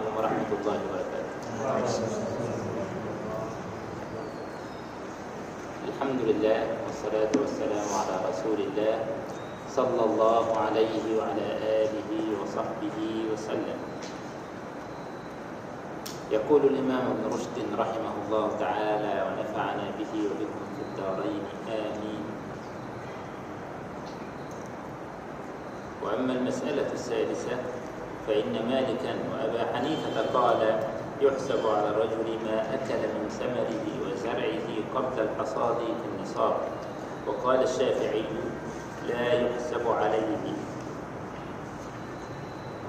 عليكم ورحمة الله وبركاته. الحمد لله والصلاة والسلام على رسول الله صلى الله عليه وعلى آله وصحبه وسلم. يقول الإمام ابن رشد رحمه الله تعالى ونفعنا به وبكم في الدارين. آمين. وأما المسألة السادسة فإن مالكا وأبا حنيفة قال يحسب على الرجل ما أكل من ثمره وزرعه قبل الحصاد في النصاب. وقال الشافعي لا يحسب عليه.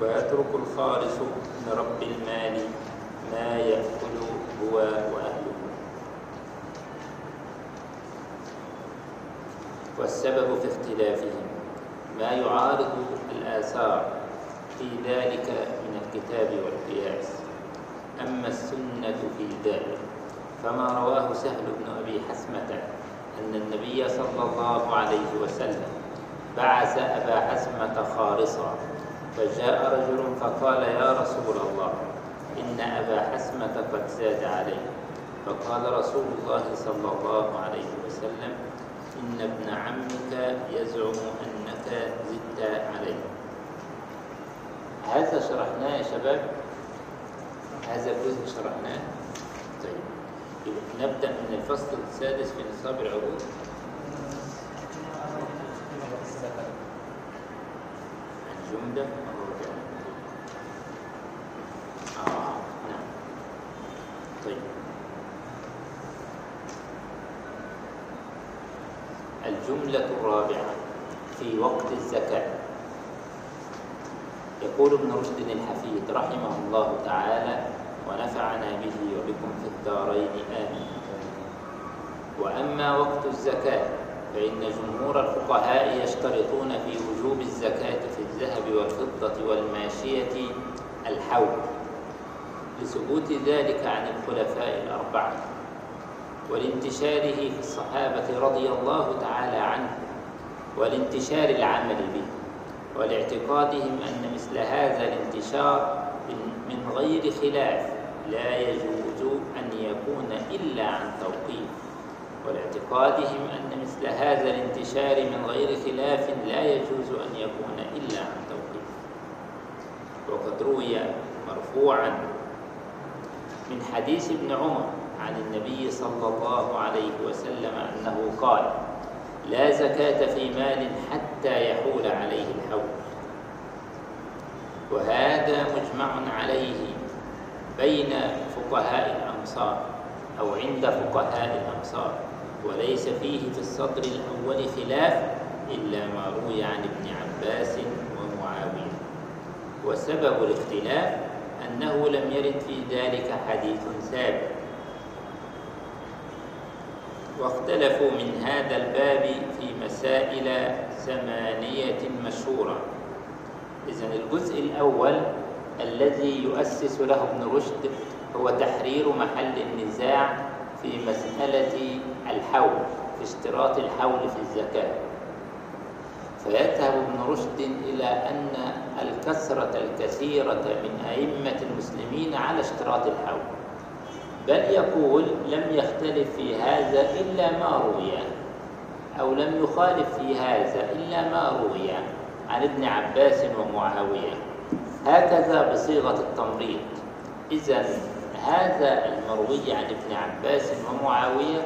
ويترك الخالص من رب المال ما يأكل هو وأهله. والسبب في اختلافهم ما يعارض الآثار في ذلك من الكتاب والقياس. أما السنة في ذلك فما رواه سهل بن أبي حسمة أن النبي صلى الله عليه وسلم بعث أبا حسمة خارصا فجاء رجل فقال يا رسول الله إن أبا حسمة قد زاد عليه. فقال رسول الله صلى الله عليه وسلم إن ابن عمك يزعم أنك زدت عليه. هذا شرحناه يا شباب؟ هذا الجزء شرحناه. طيب نبدأ من الفصل السادس في نصاب العروض. الجملة الرابعة آه نعم طيب الجملة الرابعة في وقت الزكاة يقول ابن رشد الحفيد رحمه الله تعالى ونفعنا به وبكم في الدارين آمين. وأما وقت الزكاة فإن جمهور الفقهاء يشترطون في وجوب الزكاة في الذهب والفضة والماشية الحول لثبوت ذلك عن الخلفاء الأربعة ولانتشاره في الصحابة رضي الله تعالى عنهم ولانتشار العمل به. ولاعتقادهم أن مثل هذا الانتشار من غير خلاف لا يجوز أن يكون إلا عن توقيف. ولاعتقادهم أن مثل هذا الانتشار من غير خلاف لا يجوز أن يكون إلا عن توقيف. وقد روي مرفوعا من حديث ابن عمر عن النبي صلى الله عليه وسلم أنه قال لا زكاة في مال حتى يحول عليه الحول. وهذا مجمع عليه بين فقهاء الأمصار أو عند فقهاء الأمصار وليس فيه في السطر الأول خلاف إلا ما روي عن ابن عباس ومعاوية. وسبب الاختلاف أنه لم يرد في ذلك حديث ثابت واختلفوا من هذا الباب في مسائل ثمانية مشهورة. إذن الجزء الأول الذي يؤسس له ابن رشد هو تحرير محل النزاع في مسألة الحول في اشتراط الحول في الزكاة. فيذهب ابن رشد إلى أن الكثرة الكثيرة من أئمة المسلمين على اشتراط الحول. بل يقول لم يختلف في هذا إلا ما روي أو لم يخالف في هذا إلا ما روي عن ابن عباس ومعاوية. هكذا بصيغة التمريض. إذا هذا المروي عن ابن عباس ومعاوية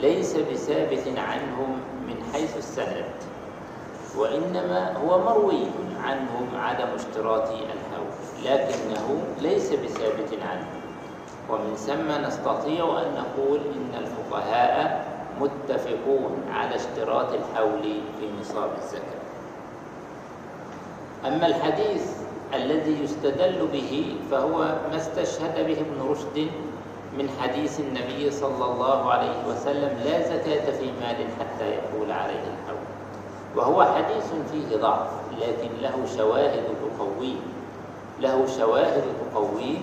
ليس بثابت عنهم من حيث السند وإنما هو مروي عنهم عدم اشتراط الحول لكنه ليس بثابت عنهم ومن ثم نستطيع أن نقول إن الفقهاء متفقون على اشتراط الحول في نصاب الزكاة. أما الحديث الذي يستدل به فهو ما استشهد به ابن رشد من حديث النبي صلى الله عليه وسلم لا زكاة في مال حتى يحول عليه الحول. وهو حديث فيه ضعف لكن له شواهد تقويه له شواهد تقويه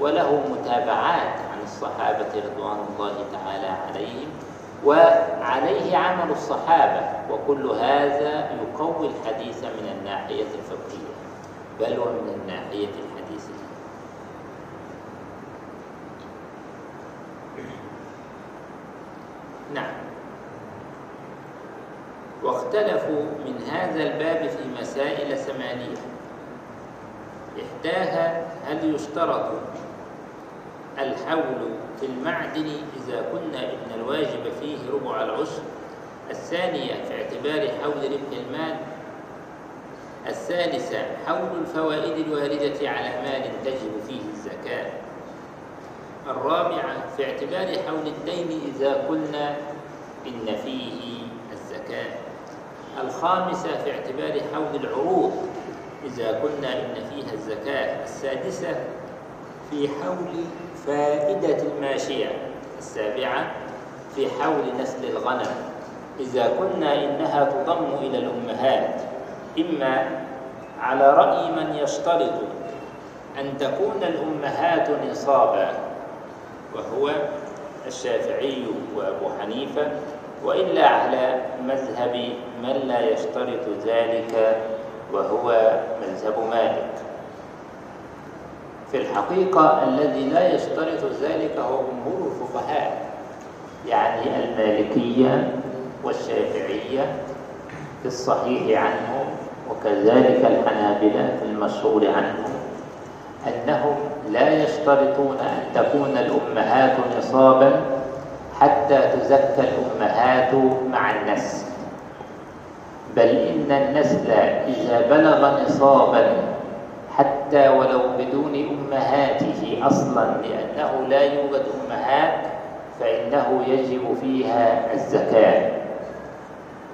وله متابعات عن الصحابة رضوان الله تعالى عليهم وعليه عمل الصحابة وكل هذا يقوي الحديث من الناحية الفقهية بل ومن الناحية الحديثية. نعم. واختلفوا من هذا الباب في مسائل ثمانية إحداها هل يشترط الحول في المعدن إذا كنا إن الواجب فيه ربع العشر الثانية في اعتبار حول ربح المال. الثالثة حول الفوائد الواردة على مال تجب فيه الزكاة. الرابعة في اعتبار حول الدين إذا قلنا إن فيه الزكاة. الخامسة في اعتبار حول العروض إذا قلنا إن فيها الزكاة. السادسة في حول فائدة الماشية. السابعة في حول نسل الغنم. إذا قلنا إنها تضم إلى الأمهات إما على رأي من يشترط أن تكون الأمهات نصابا وهو الشافعي وأبو حنيفة وإلا على مذهب من لا يشترط ذلك وهو مذهب مالك. في الحقيقة الذي لا يشترط ذلك هو جمهور الفقهاء يعني المالكية والشافعية في الصحيح عنهم وكذلك الحنابلة في المشهور عنهم أنهم لا يشترطون أن تكون الأمهات نصابا حتى تزكى الأمهات مع النسل بل إن النسل إذا بلغ نصابا حتى ولو بدون أمهاته أصلا لأنه لا يوجد أمهات فإنه يجب فيها الزكاة.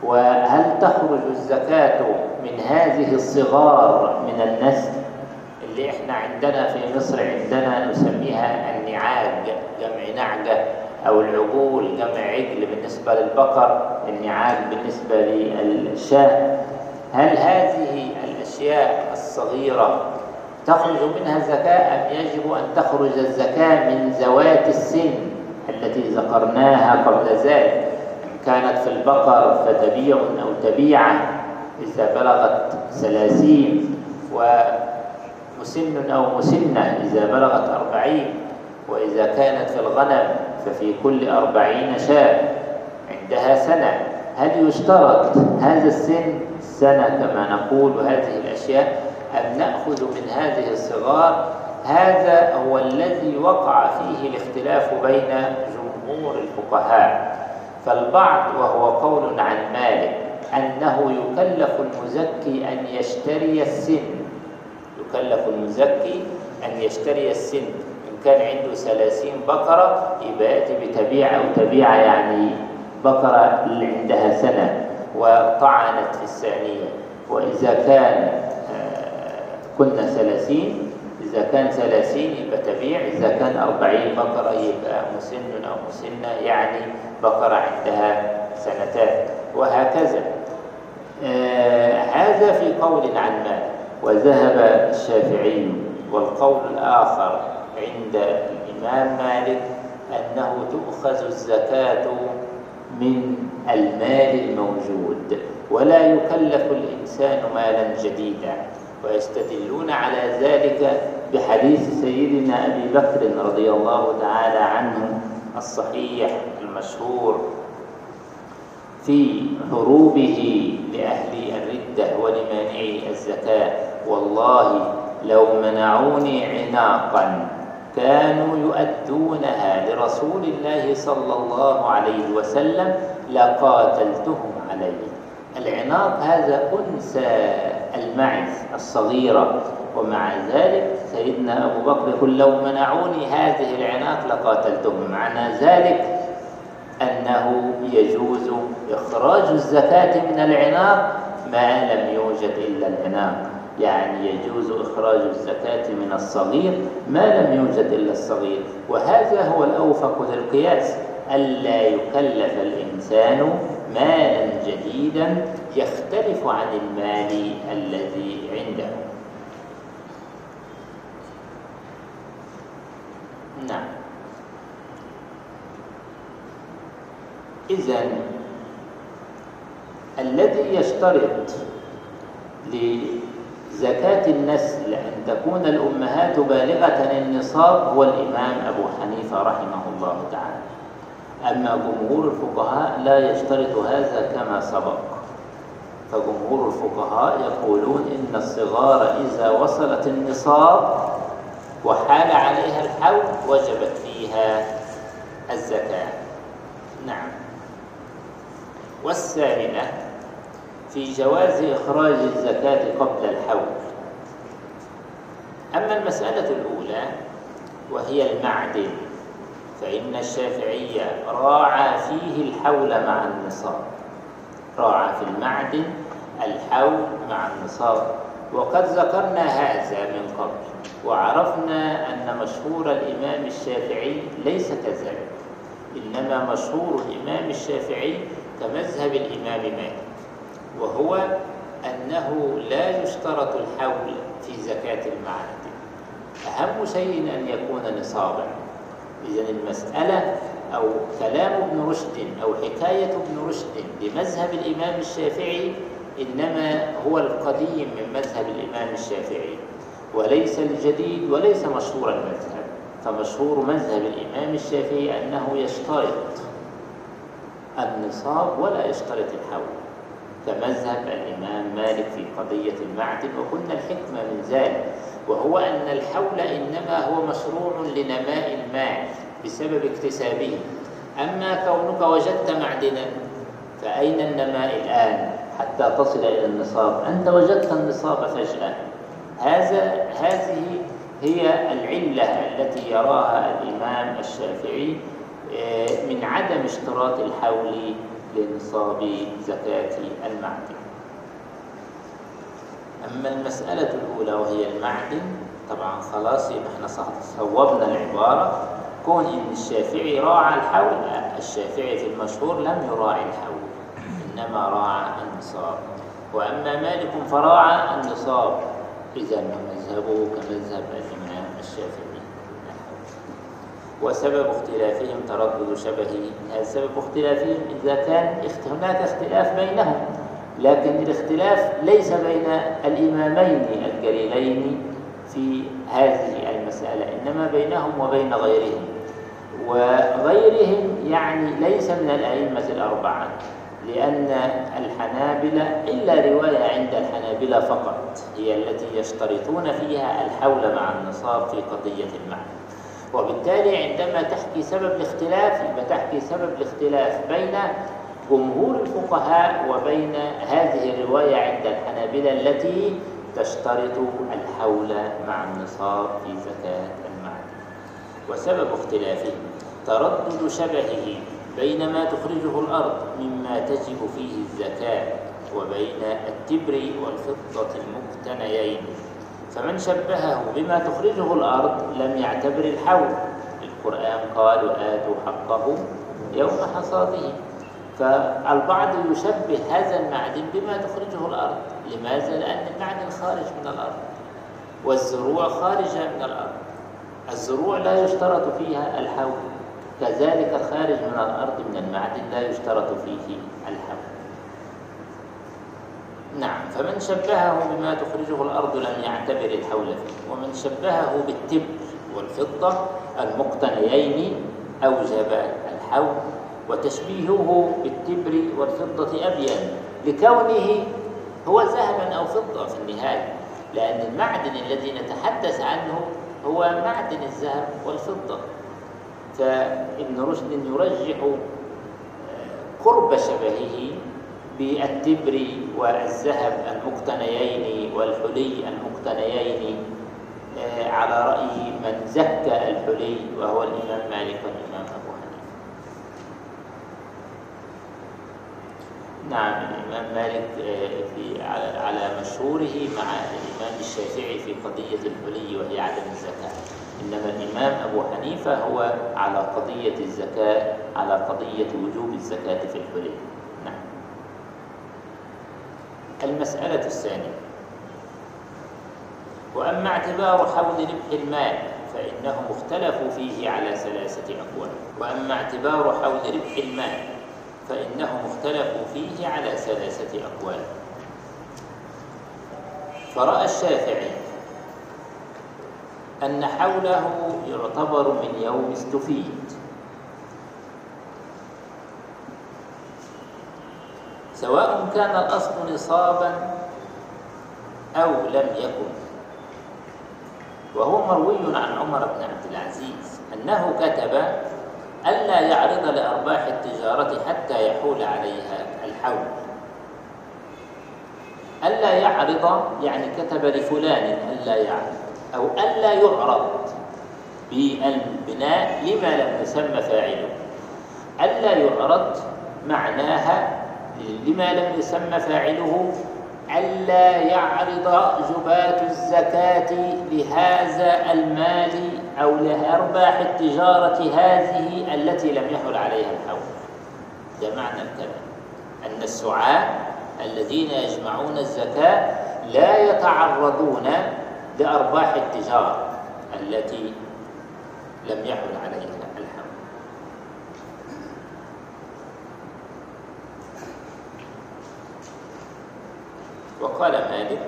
وهل تخرج الزكاة من هذه الصغار من النسل اللي إحنا عندنا في مصر؟ عندنا نسميها النعاج جمع نعجة أو العجول جمع عجل بالنسبة للبقر النعاج بالنسبة للشاة. هل هذه الأشياء الصغيرة تخرج منها زكاة أم يجب أن تخرج الزكاة من ذوات السن التي ذكرناها قبل ذلك؟ كانت في البقر فتبيع أو تبيعة إذا بلغت ثلاثين ومسن أو مسنة إذا بلغت أربعين وإذا كانت في الغنم ففي كل أربعين شاة عندها سنة. هل يشترط هذا السن سنة كما نقول؟ وهذه الأشياء أم نأخذ من هذه الصغار؟ هذا هو الذي وقع فيه الاختلاف بين جمهور الفقهاء. فالبعض وهو قول عن مالك أنه يكلف المزكي أن يشتري السن. يكلف المزكي أن يشتري السن. إن كان عنده ثلاثين بقرة يبقى يأتي بتبيع أو تبيع يعني بقرة اللي عندها سنة وطعنت في الثانية. وإذا كان كنا ثلاثين. إذا كان ثلاثين يبقى تبيع. إذا كان أربعين بقرة يبقى مسن أو مسنة يعني بقرة عندها سنتان وهكذا. آه هذا في قول عن مال. وذهب الشافعي والقول الآخر عند الإمام مالك أنه تؤخذ الزكاة من المال الموجود ولا يكلف الإنسان مالا جديدا. ويستدلون على ذلك بحديث سيدنا أبي بكر رضي الله تعالى عنه الصحيح المشهور في هروبه لأهل الردة ولمانعي الزكاة. والله لو منعوني عناقا كانوا يؤدونها لرسول الله صلى الله عليه وسلم لقاتلتهم عليه. العناق هذا أنثى المعز الصغيرة ومع ذلك سيدنا أبو بكر يقول لو منعوني هذه العناق لقاتلتهم. معنى ذلك أنه يجوز إخراج الزكاة من العناق ما لم يوجد إلا العناق. يعني يجوز إخراج الزكاة من الصغير ما لم يوجد إلا الصغير. وهذا هو الأوفق للقياس ألا يكلف الإنسان مالا جديدا يختلف عن المال الذي عنده. نعم. إذا الذي يشترط زكاة النسل أن تكون الأمهات بالغة النصاب هو الإمام أبو حنيفة رحمه الله تعالى. أما جمهور الفقهاء لا يشترط هذا كما سبق. فجمهور الفقهاء يقولون إن الصغار إذا وصلت النصاب وحال عليها الحول وجبت فيها الزكاة. نعم. والثامنة في جواز إخراج الزكاة قبل الحول أما المسألة الأولى وهي المعدن فإن الشافعية راعى فيه الحول مع النصاب. راعى في المعدن الحول مع النصاب. وقد ذكرنا هذا من قبل وعرفنا أن مشهور الإمام الشافعي ليس كذلك إنما مشهور الإمام الشافعي كمذهب الإمام مالك وهو أنه لا يشترط الحول في زكاة المعدن أهم شيء أن يكون نصابا. المسألة أو كلام ابن رشد أو حكاية ابن رشد لمذهب الإمام الشافعي إنما هو القديم من مذهب الإمام الشافعي وليس الجديد وليس مشهور المذهب فمشهور مذهب الإمام الشافعي أنه يشترط النصاب ولا يشترط الحول كمذهب الإمام مالك في قضية المعدن وقلنا الحكمة من ذلك. وهو أن الحول إنما هو مشروع لنماء المال بسبب اكتسابه. أما كونك وجدت معدنا فأين النماء الآن؟ حتى تصل إلى النصاب. أنت وجدت النصاب فجأة. هذا هذه هي العلة التي يراها الإمام الشافعي من عدم اشتراط الحول لنصاب زكاة المعدن. أما المسألة الأولى وهي المعدن طبعا خلاص يبقى إحنا صوبنا العبارة. كون إن الشافعي راعى الحول الشافعي في المشهور لم يراعي الحول إنما راعى النصاب. وأما مالك فراعى النصاب. إذا مذهبه كمذهب الإمام الشافعي. وسبب اختلافهم تردد شبهه. هذا سبب اختلافهم؟ إذا كان هناك اختلاف بينهم. لكن الاختلاف ليس بين الإمامين الجليلين في هذه المسألة إنما بينهم وبين غيرهم. وغيرهم يعني ليس من الأئمة الأربعة لأن الحنابلة إلا رواية عند الحنابلة فقط هي التي يشترطون فيها الحول مع النصاب في قضية المعنى. وبالتالي عندما تحكي سبب الاختلاف يبقى تحكي سبب الاختلاف بين جمهور الفقهاء وبين هذه الرواية عند الحنابلة التي تشترط الحول مع النصاب في زكاة المعدن وسبب اختلافهم تردد شبهه بين ما تخرجه الأرض مما تجب فيه الزكاة وبين التبر والفضة المقتنيين. فمن شبهه بما تخرجه الأرض لم يعتبر الحول. القرآن قال آتوا حقه يوم حصاده فالبعض يشبه هذا المعدن بما تخرجه الأرض. لماذا؟ لأن المعدن خارج من الأرض والزروع خارجة من الأرض. الزروع لا يشترط فيها الحول كذلك الخارج من الأرض من المعدن لا يشترط فيه الحول نعم فمن شبهه بما تخرجه الأرض لم يعتبر الحول فيه ومن شبهه بالتبر والفضة المقتنيين أوجب الحول وتشبيهه بالتبر والفضة أبين لكونه هو ذهبا أو فضة في النهاية لأن المعدن الذي نتحدث عنه هو معدن الذهب والفضة. فابن رشد يرجح قرب شبهه بالتبر والذهب المقتنيين والحلي المقتنيين على رأي من زكى الحلي وهو الإمام مالك والإمام أبو حنيفة نعم الإمام مالك في على على مشهوره مع الإمام الشافعي في قضية الحلي وهي عدم الزكاة. إنما الإمام أبو حنيفة هو على قضية الزكاة على قضية وجوب الزكاة في الحلي. نعم. المسألة الثانية. وأما اعتبار حول ربح المال فإنهم اختلفوا فيه على ثلاثة أقوال. وأما اعتبار حول ربح المال فإنهم اختلفوا فيه على ثلاثة أقوال. فرأى الشافعي أن حوله يعتبر من يوم استفيد. سواء كان الأصل نصابا أو لم يكن. وهو مروي عن عمر بن عبد العزيز أنه كتب ألا يعرض لأرباح التجارة حتى يحول عليها الحول. ألا يعرض يعني كتب لفلان ألا يعرض أو ألا يعرض بالبناء لما لم يسمى فاعله. ألا يعرض معناها لما لم يسمى فاعله ألا يعرض جباة الزكاة لهذا المال أو لأرباح التجارة هذه التي لم يحل عليها الحول. ده معنى الكلام. أن السعاة الذين يجمعون الزكاة لا يتعرضون لأرباح التجارة التي لم يحل عليها الحول. وقال مالك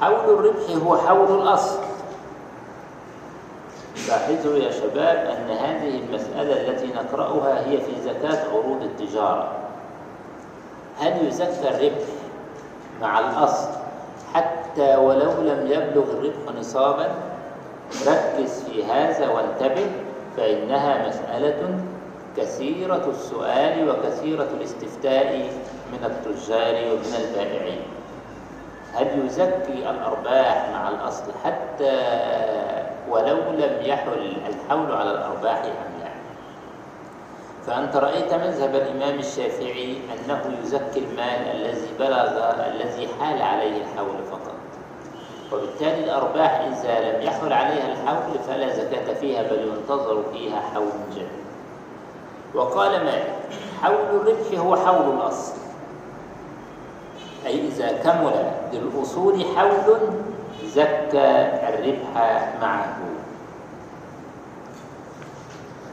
حول الربح هو حول الأصل. لاحظوا يا شباب أن هذه المسألة التي نقرأها هي في زكاة عروض التجارة. هل يزكى الربح مع الأصل حتى ولو لم يبلغ الربح نصابا؟ ركز في هذا وانتبه فإنها مسألة كثيرة السؤال وكثيرة الاستفتاء من التجار ومن البائعين. هل يزكي الأرباح مع الأصل حتى ولو لم يحل الحول على الأرباح أم لا؟ فأنت رأيت مذهب الإمام الشافعي أنه يزكي المال الذي بلغ الذي حال عليه الحول فقط. وبالتالي الأرباح إذا لم يحل عليها الحول فلا زكاة فيها بل ينتظر فيها حول جديد وقال مالك حول الربح هو حول الأصل. أي إذا كمل للأصول حول زكى الربح معه.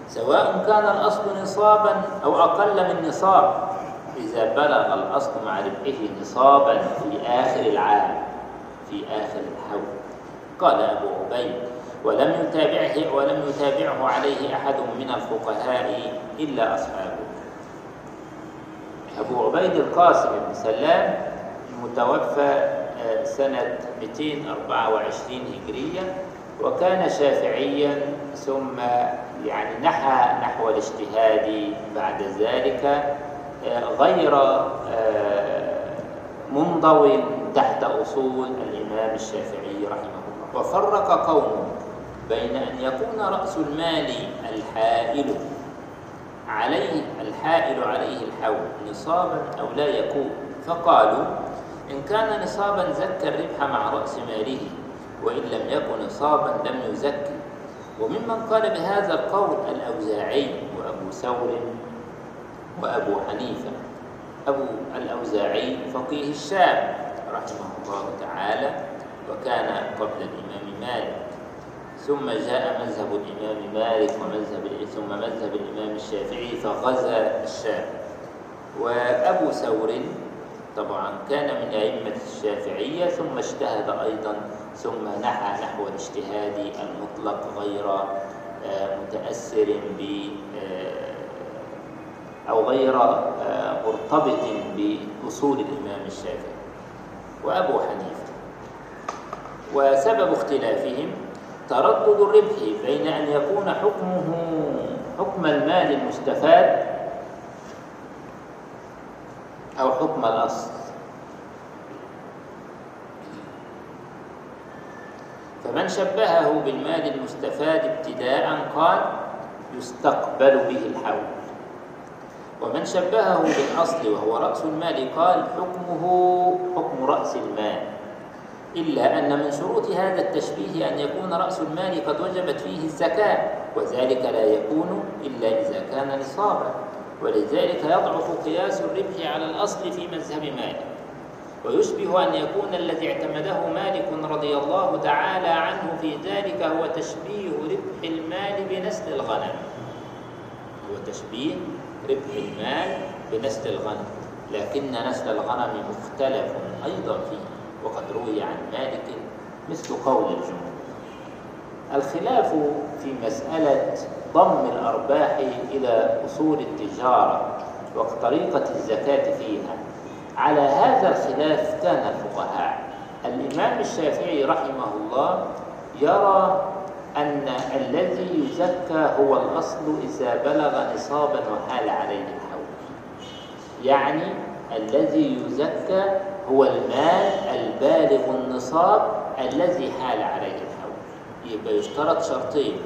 سواء كان الأصل نصابا أو أقل من نصاب إذا بلغ الأصل مع ربحه نصابا في آخر العام في آخر الحول. قال أبو عبيد ولم يتابعه ولم يتابعه عليه أحد من الفقهاء إلا أصحابه. أبو عبيد القاسم بن سلام المتوفى سنة 224 هجرية. وكان شافعيا ثم يعني نحى نحو الاجتهاد بعد ذلك غير منضو تحت أصول الإمام الشافعي رحمه الله. وفرق قوم بين أن يكون رأس المال الحائل عليه الحائل عليه الحول نصابا أو لا يكون. فقالوا إن كان نصابا زكى الربح مع رأس ماله وإن لم يكن نصابا لم يزكي. وممن قال بهذا القول الأوزاعي وأبو ثور وأبو حنيفة. أبو الأوزاعي فقيه الشام رحمه الله تعالى وكان قبل الإمام مالك. ثم جاء مذهب الإمام مالك ومذهب ثم مذهب الإمام الشافعي فغزا الشام. وأبو ثور طبعا. كان من أئمة الشافعية ثم اجتهد أيضا ثم نحى نحو الاجتهاد المطلق غير متأثر ب أو غير مرتبط بأصول الإمام الشافعي وأبو حنيفة. وسبب اختلافهم تردد الربح بين أن يكون حكمه حكم المال المستفاد أو حكم الأصل. فمن شبهه بالمال المستفاد ابتداء قال يستقبل به الحول. ومن شبهه بالأصل وهو رأس المال قال حكمه حكم رأس المال. إلا أن من شروط هذا التشبيه أن يكون رأس المال قد وجبت فيه الزكاة وذلك لا يكون إلا إذا كان نصابا. ولذلك يضعف قياس الربح على الأصل في مذهب مالك. ويشبه أن يكون الذي اعتمده مالك رضي الله تعالى عنه في ذلك هو تشبيه ربح المال بنسل الغنم. هو تشبيه ربح المال بنسل الغنم. لكن نسل الغنم مختلف أيضا فيه. وقد روي عن مالك مثل قول الجمهور. الخلاف في مسألة ضم الأرباح إلى أصول التجارة وطريقة الزكاة فيها. على هذا الخلاف كان الفقهاء. الإمام الشافعي رحمه الله يرى أن الذي يزكى هو الأصل إذا بلغ نصابا وحال عليه الحول. يعني الذي يزكى هو المال البالغ النصاب الذي حال عليه الحول. يبقى يشترط شرطين.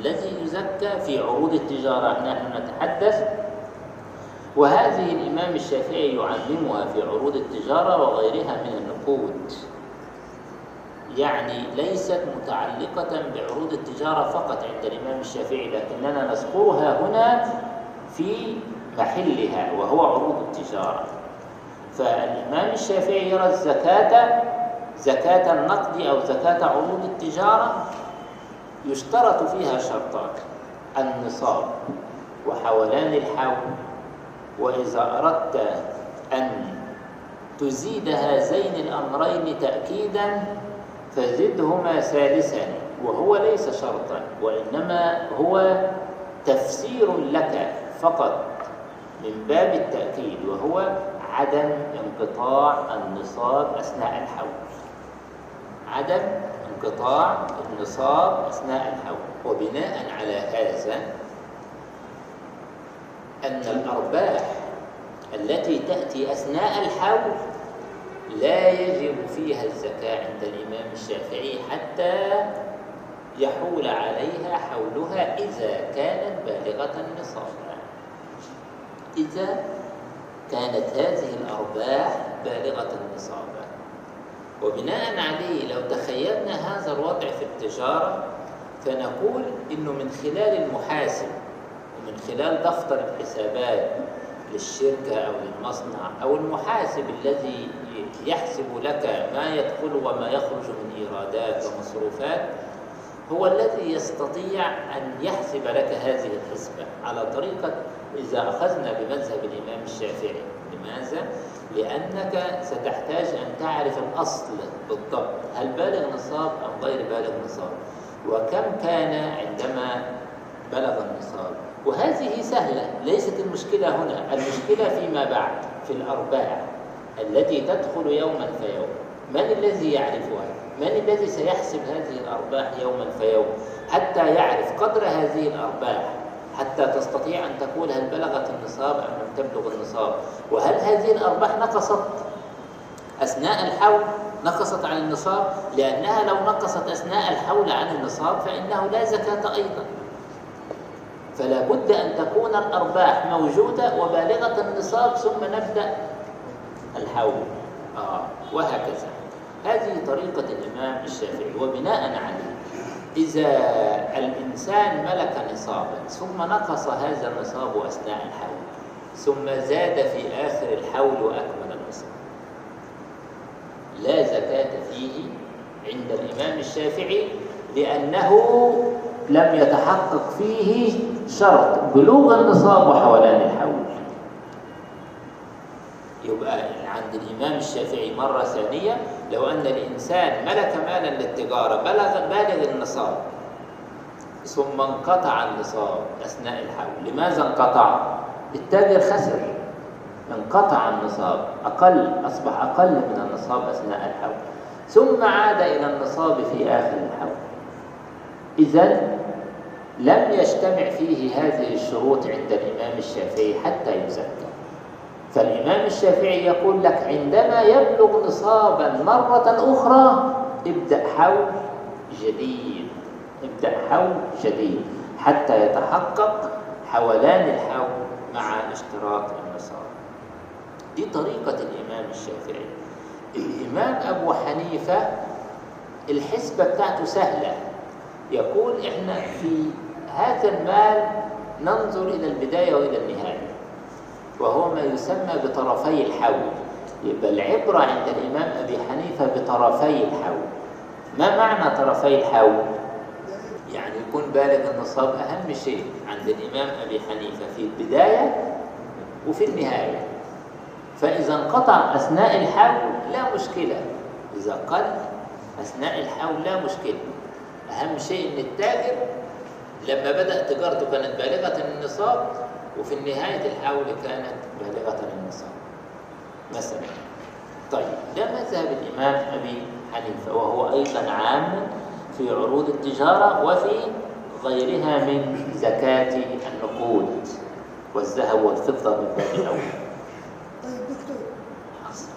الذي يزكى في عروض التجارة. نحن نتحدث وهذه الإمام الشافعي يعلمها في عروض التجارة وغيرها من النقود. يعني ليست متعلقة بعروض التجارة فقط عند الإمام الشافعي لكننا نذكرها هنا في محلها وهو عروض التجارة. فالإمام الشافعي يرى الزكاة زكاة النقد أو زكاة عروض التجارة يشترط فيها شرطان النصاب وحولان الحول وإذا أردت أن تزيد هذين الأمرين تأكيدا فزدهما ثالثا وهو ليس شرطا وإنما هو تفسير لك فقط من باب التأكيد وهو عدم انقطاع النصاب أثناء الحول. عدم انقطاع النصاب أثناء الحول وبناء على هذا أن الأرباح التي تأتي أثناء الحول لا يجب فيها الزكاة عند الإمام الشافعي حتى يحول عليها حولها إذا كانت بالغة النصاب. إذا كانت هذه الأرباح بالغة النصاب. وبناء عليه لو تخيلنا هذا الوضع في التجارة فنقول إنه من خلال المحاسب ومن خلال دفتر الحسابات للشركة أو للمصنع أو المحاسب الذي يحسب لك ما يدخل وما يخرج من إيرادات ومصروفات هو الذي يستطيع أن يحسب لك هذه الحسبة على طريقة إذا أخذنا بمذهب الإمام الشافعي لماذا؟ لأنك ستحتاج أن تعرف الأصل بالضبط هل بالغ نصاب أم غير بالغ نصاب وكم كان عندما بلغ النصاب؟ وهذه سهلة ليست المشكلة هنا المشكلة فيما بعد في الأرباح التي تدخل يوما فيوم. من الذي يعرفها؟ من الذي سيحسب هذه الأرباح يوما فيوم؟ حتى يعرف قدر هذه الأرباح حتى تستطيع أن تقول هل بلغت النصاب أم لم تبلغ النصاب. وهل هذه الأرباح نقصت؟ أثناء الحول نقصت عن النصاب؟ لأنها لو نقصت أثناء الحول عن النصاب فإنه لا زكاة أيضا. فلا بد أن تكون الأرباح موجودة وبالغة النصاب ثم نبدأ الحول. آه وهكذا. هذه طريقة الإمام الشافعي وبناء عليه. إذا الإنسان ملك نصابا ثم نقص هذا النصاب أثناء الحول ثم زاد في آخر الحول وأكمل النصاب. لا زكاة فيه عند الإمام الشافعي لأنه لم يتحقق فيه شرط بلوغ النصاب وحولان الحول. يبقى عند الإمام الشافعي مرة ثانية لو أن الإنسان ملك مالا للتجارة بلغ بالغ النصاب ثم انقطع النصاب أثناء الحول. لماذا انقطع؟ التاجر خسر. انقطع النصاب. أقل أصبح أقل من النصاب أثناء الحول. ثم عاد إلى النصاب في آخر الحول. إذا لم يجتمع فيه هذه الشروط عند الإمام الشافعي حتى يزكى فالإمام الشافعي يقول لك عندما يبلغ نصابا مرة أخرى ابدأ حول جديد ابدأ حول جديد حتى يتحقق حولان الحول مع اشتراط النصاب. دي طريقة الإمام الشافعي. الإمام أبو حنيفة الحسبة بتاعته سهلة. يقول إحنا في هذا المال ننظر إلى البداية وإلى النهاية. وهو ما يسمى بطرفي الحول يبقى العبرة عند الإمام أبي حنيفة بطرفي الحول ما معنى طرفي الحول؟ يعني يكون بالغ النصاب أهم شيء عند الإمام أبي حنيفة في البداية وفي النهاية. فإذا انقطع أثناء الحول لا مشكلة. إذا قل أثناء الحول لا مشكلة. أهم شيء إن التاجر لما بدأ تجارته كانت بالغة النصاب وفي نهاية الحول كانت بالغة النصاب مثلا. طيب ده مذهب الإمام أبي حنيفة وهو أيضا عام في عروض التجارة وفي غيرها من زكاة النقود والذهب والفضة من باب الأول. طيب دكتور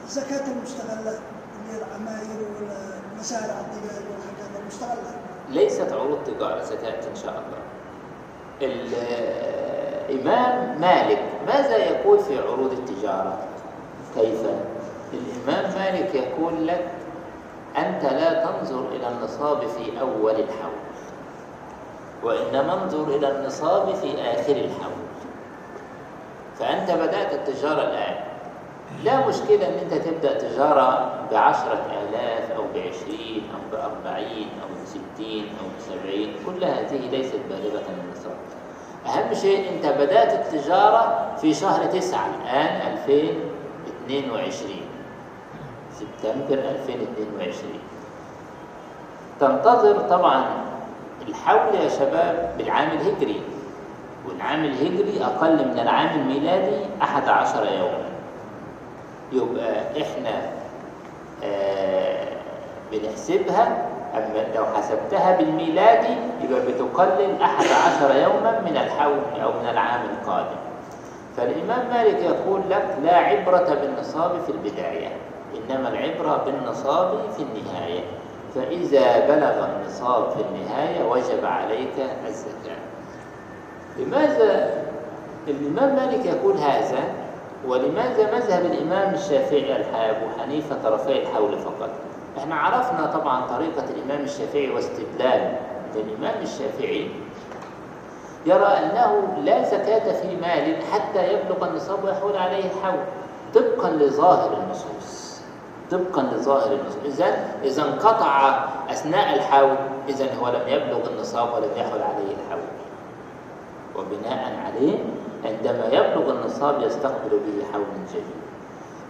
زكاة المستغلات اللي هي العماير والمزارع الدجاج والحاجات المستغلات ليست عروض تجارة زكاة إن شاء الله. الإمام مالك. ماذا يقول في عروض التجارة؟ كيف؟ الإمام مالك يقول لك أنت لا تنظر إلى النصاب في أول الحول وإنما انظر إلى النصاب في آخر الحول. فأنت بدأت التجارة الآن. لا مشكلة أن أنت تبدأ تجارة بعشرة آلاف أو بعشرين أو بأربعين أو بستين أو بسبعين كل هذه ليست بالغة النصاب أهم شيء أنت بدأت التجارة في شهر تسعة الآن 2022 سبتمبر 2022 تنتظر طبعا الحول يا شباب بالعام الهجري والعام الهجري أقل من العام الميلادي أحد عشر يوما. يبقى إحنا آه بنحسبها أما لو حسبتها بالميلادي يبقى بتقلل أحد عشر يوما من الحول أو من العام القادم. فالإمام مالك يقول لك لا عبرة بالنصاب في البداية إنما العبرة بالنصاب في النهاية. فإذا بلغ النصاب في النهاية وجب عليك الزكاة. لماذا الإمام مالك يقول هذا؟ ولماذا مذهب الإمام الشافعي أبو حنيفة طرفي الحول فقط؟ إحنا عرفنا طبعا طريقة الإمام الشافعي واستدلال الإمام الشافعي يرى أنه لا زكاة في مال حتى يبلغ النصاب ويحول عليه الحول. طبقا لظاهر النصوص. طبقا لظاهر النصوص. إذا إذا انقطع أثناء الحول إذا هو لم يبلغ النصاب ولم يحول عليه الحول. وبناء عليه عندما يبلغ النصاب يستقبل به حول جديد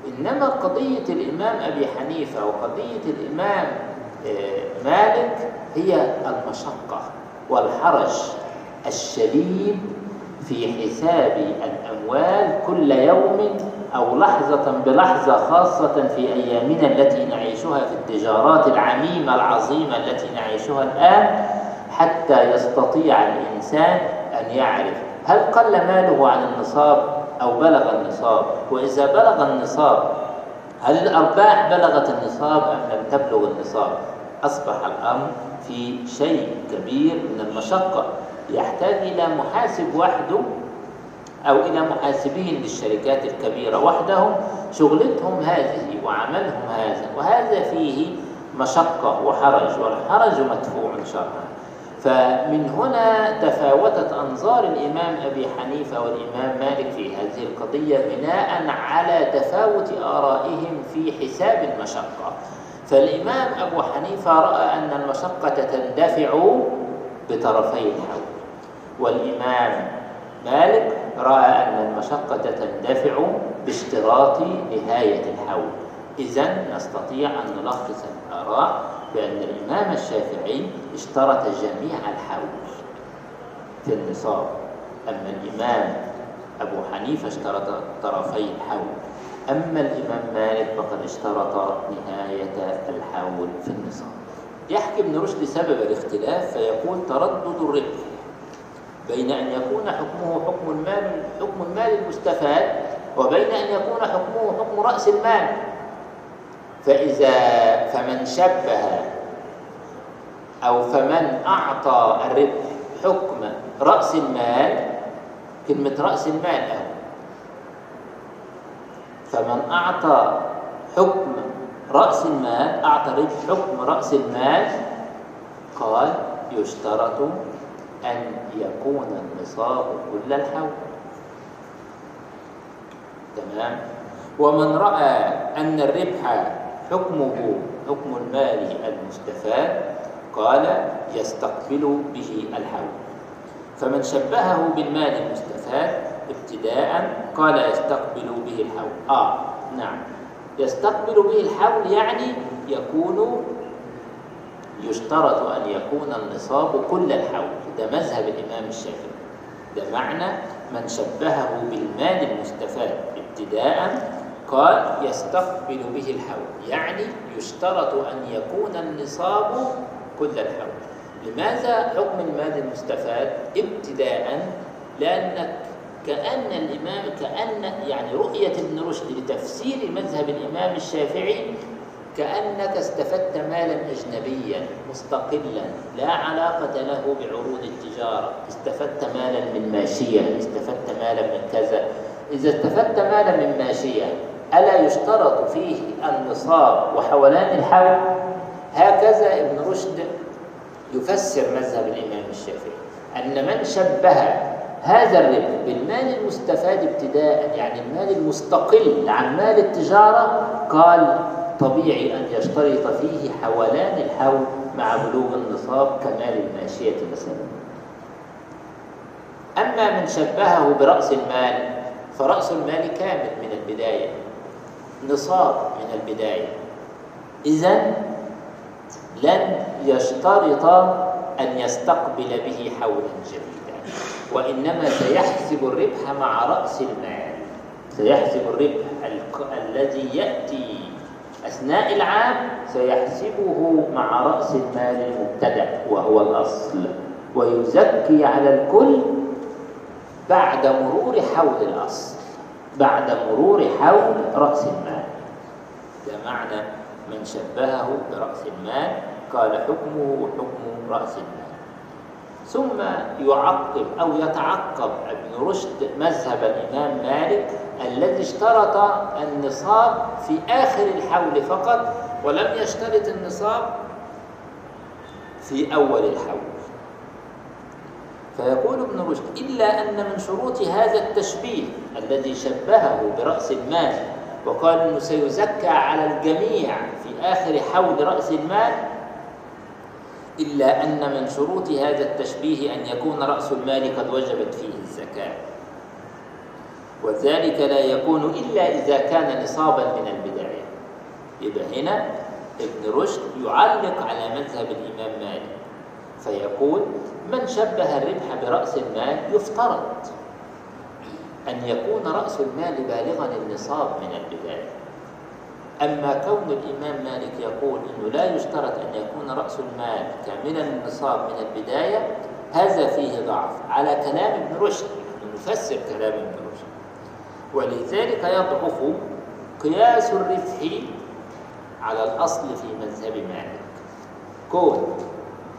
إنما قضية الإمام أبي حنيفة وقضية الإمام مالك هي المشقة والحرج الشديد في حساب الأموال كل يوم أو لحظة بلحظة خاصة في أيامنا التي نعيشها في التجارات العميمة العظيمة التي نعيشها الآن حتى يستطيع الإنسان أن يعرف هل قل ماله عن النصاب؟ أو بلغ النصاب. وإذا بلغ النصاب هل الأرباح بلغت النصاب أم لم تبلغ النصاب؟ أصبح الأمر في شيء كبير من المشقة. يحتاج إلى محاسب وحده أو إلى محاسبين للشركات الكبيرة وحدهم. شغلتهم هذه وعملهم هذا وهذا فيه مشقة وحرج والحرج مدفوع شرعا فمن هنا تفاوتت أنظار الإمام أبي حنيفة والإمام مالك في هذه القضية بناء على تفاوت آرائهم في حساب المشقة. فالإمام أبو حنيفة رأى أن المشقة تندفع بطرفي الحول والإمام مالك رأى أن المشقة تندفع باشتراط نهاية الحول. إذا نستطيع أن نلخص الآراء بأن الإمام الشافعي اشترط جميع الحول في النصاب. أما الإمام أبو حنيفة اشترط طرفي الحول أما الإمام مالك فقد اشترط نهاية الحول في النصاب. يحكي ابن رشد سبب الاختلاف فيقول تردد الربح. بين أن يكون حكمه حكم المال حكم المال المستفاد وبين أن يكون حكمه حكم رأس المال. فإذا فمن شبه أو فمن أعطى الربح حكم رأس المال كلمة رأس المال أهو فمن أعطى حكم رأس المال أعطى الربح حكم رأس المال قال يشترط أن يكون النصاب كل الحول. تمام؟ ومن رأى أن الربح حكمه حكم المال المستفاد قال يستقبل به الحول. فمن شبهه بالمال المستفاد ابتداء قال يستقبل به الحول. آه نعم. يستقبل به الحول يعني يكون يشترط أن يكون النصاب كل الحول. ده مذهب الإمام الشافعي. ده معنى من شبهه بالمال المستفاد ابتداء قال يستقبل به الحول يعني يشترط أن يكون النصاب كل الحول. لماذا حكم المال المستفاد؟ ابتداء لأنك كأن الإمام كأن يعني رؤية ابن رشد لتفسير مذهب الإمام الشافعي كأنك استفدت مالا أجنبيا مستقلا لا علاقة له بعروض التجارة. استفدت مالا من ماشية استفدت مالا من كذا. إذا استفدت مالا من ماشية ألا يشترط فيه النصاب وحولان الحول؟ هكذا ابن رشد يفسر مذهب الإمام الشافعي أن من شبه هذا الربح بالمال المستفاد ابتداء يعني المال المستقل عن مال التجارة قال طبيعي أن يشترط فيه حولان الحول مع بلوغ النصاب كمال الماشية مثلا. أما من شبهه برأس المال فرأس المال كامل من البداية. نصاب من البداية. إذا لن يشترط أن يستقبل به حولا جديدا وإنما سيحسب الربح مع رأس المال. سيحسب الربح الذي يأتي أثناء العام سيحسبه مع رأس المال المبتدأ وهو الأصل. ويزكي على الكل بعد مرور حول الأصل. بعد مرور حول رأس المال. ده معنى من شبهه برأس المال قال حكمه حكم رأس المال. ثم يعقب أو يتعقب ابن رشد مذهب الإمام مالك الذي اشترط النصاب في آخر الحول فقط ولم يشترط النصاب في أول الحول. فيقول ابن رشد إلا أن من شروط هذا التشبيه الذي شبهه برأس المال وقال أنه سيزكى على الجميع في آخر حول رأس المال إلا أن من شروط هذا التشبيه أن يكون رأس المال قد وجبت فيه الزكاة. وذلك لا يكون إلا إذا كان نصابا من البداية يبقى هنا ابن رشد يعلق على مذهب الإمام مالك فيقول من شبه الربح برأس المال يفترض أن يكون رأس المال بالغا النصاب من البداية أما كون الإمام مالك يقول أنه لا يشترط أن يكون رأس المال كاملا النصاب من البداية هذا فيه ضعف. على كلام ابن رشد نفسر كلام ابن رشد. ولذلك يضعف قياس الربح على الأصل في مذهب مالك. كون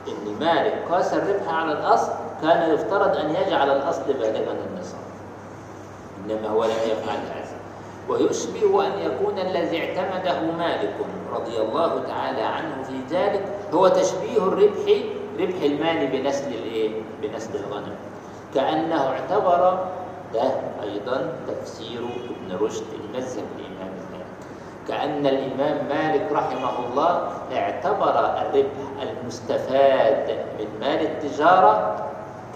إن مالك قاس الربح على الأصل كان يفترض أن يجعل الأصل بالغا النصاب إنما هو لم يفعل هذا. ويشبه أن يكون الذي اعتمده مالك رضي الله تعالى عنه في ذلك هو تشبيه الربح ربح المال بنسل الإيه؟ بنسل الغنم. كأنه اعتبر ده أيضا تفسير ابن رشد المذهب الإمام مالك كأن الإمام مالك رحمه الله اعتبر الربح المستفاد من مال التجارة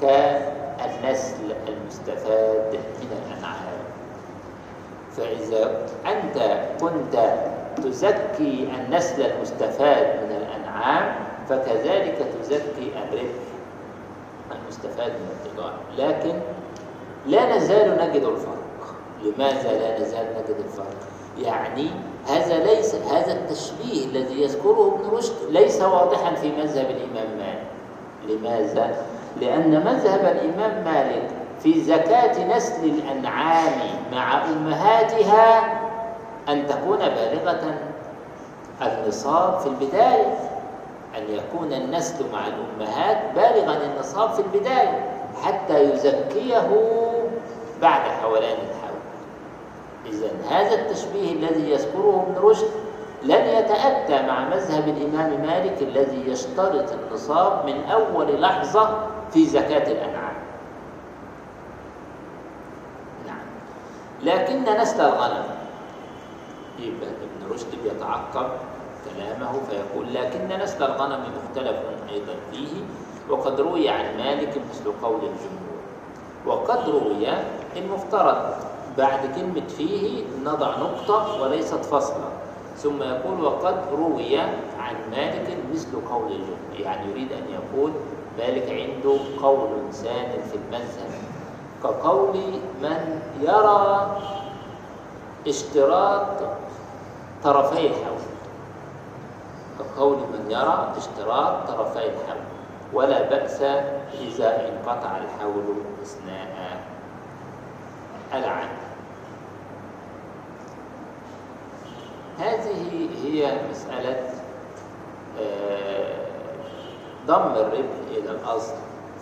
كالنسل المستفاد من الأنعام. فإذا أنت كنت تزكي النسل المستفاد من الأنعام فكذلك تزكي الربح المستفاد من التجارة. لكن لا نزال نجد الفرق. لماذا لا نزال نجد الفرق؟ يعني هذا ليس هذا التشبيه الذي يذكره ابن رشد ليس واضحا في مذهب الإمام مالك. لماذا؟ لأن مذهب الإمام مالك في زكاة نسل الأنعام مع أمهاتها أن تكون بالغة. النصاب في البداية أن يكون النسل مع الأمهات بالغا النصاب في البداية حتى يزكيه بعد حولان الحول إذا هذا التشبيه الذي يذكره ابن رشد لن يتأتى مع مذهب الإمام مالك الذي يشترط النصاب من أول لحظة في زكاة الأنعام. نعم. لكن نسل الغنم. يبقى ابن رشد بيتعقب كلامه فيقول لكن نسل الغنم مختلف أيضا فيه وقد روي عن مالك مثل قول الجمهور. وقد روي المفترض. بعد كلمة فيه نضع نقطة وليست فصلا. ثم يقول وقد روي عن مالك مثل قول الجمهور يعني يريد أن يقول مالك عنده قول ساد في المذهب. كقول من يرى اشتراط طرفي الحول. كقول من يرى اشتراط طرفي الحول. ولا بأس إذا انقطع الحول أثناء العام هذه هي مسألة آه، ضم الربح إلى الأصل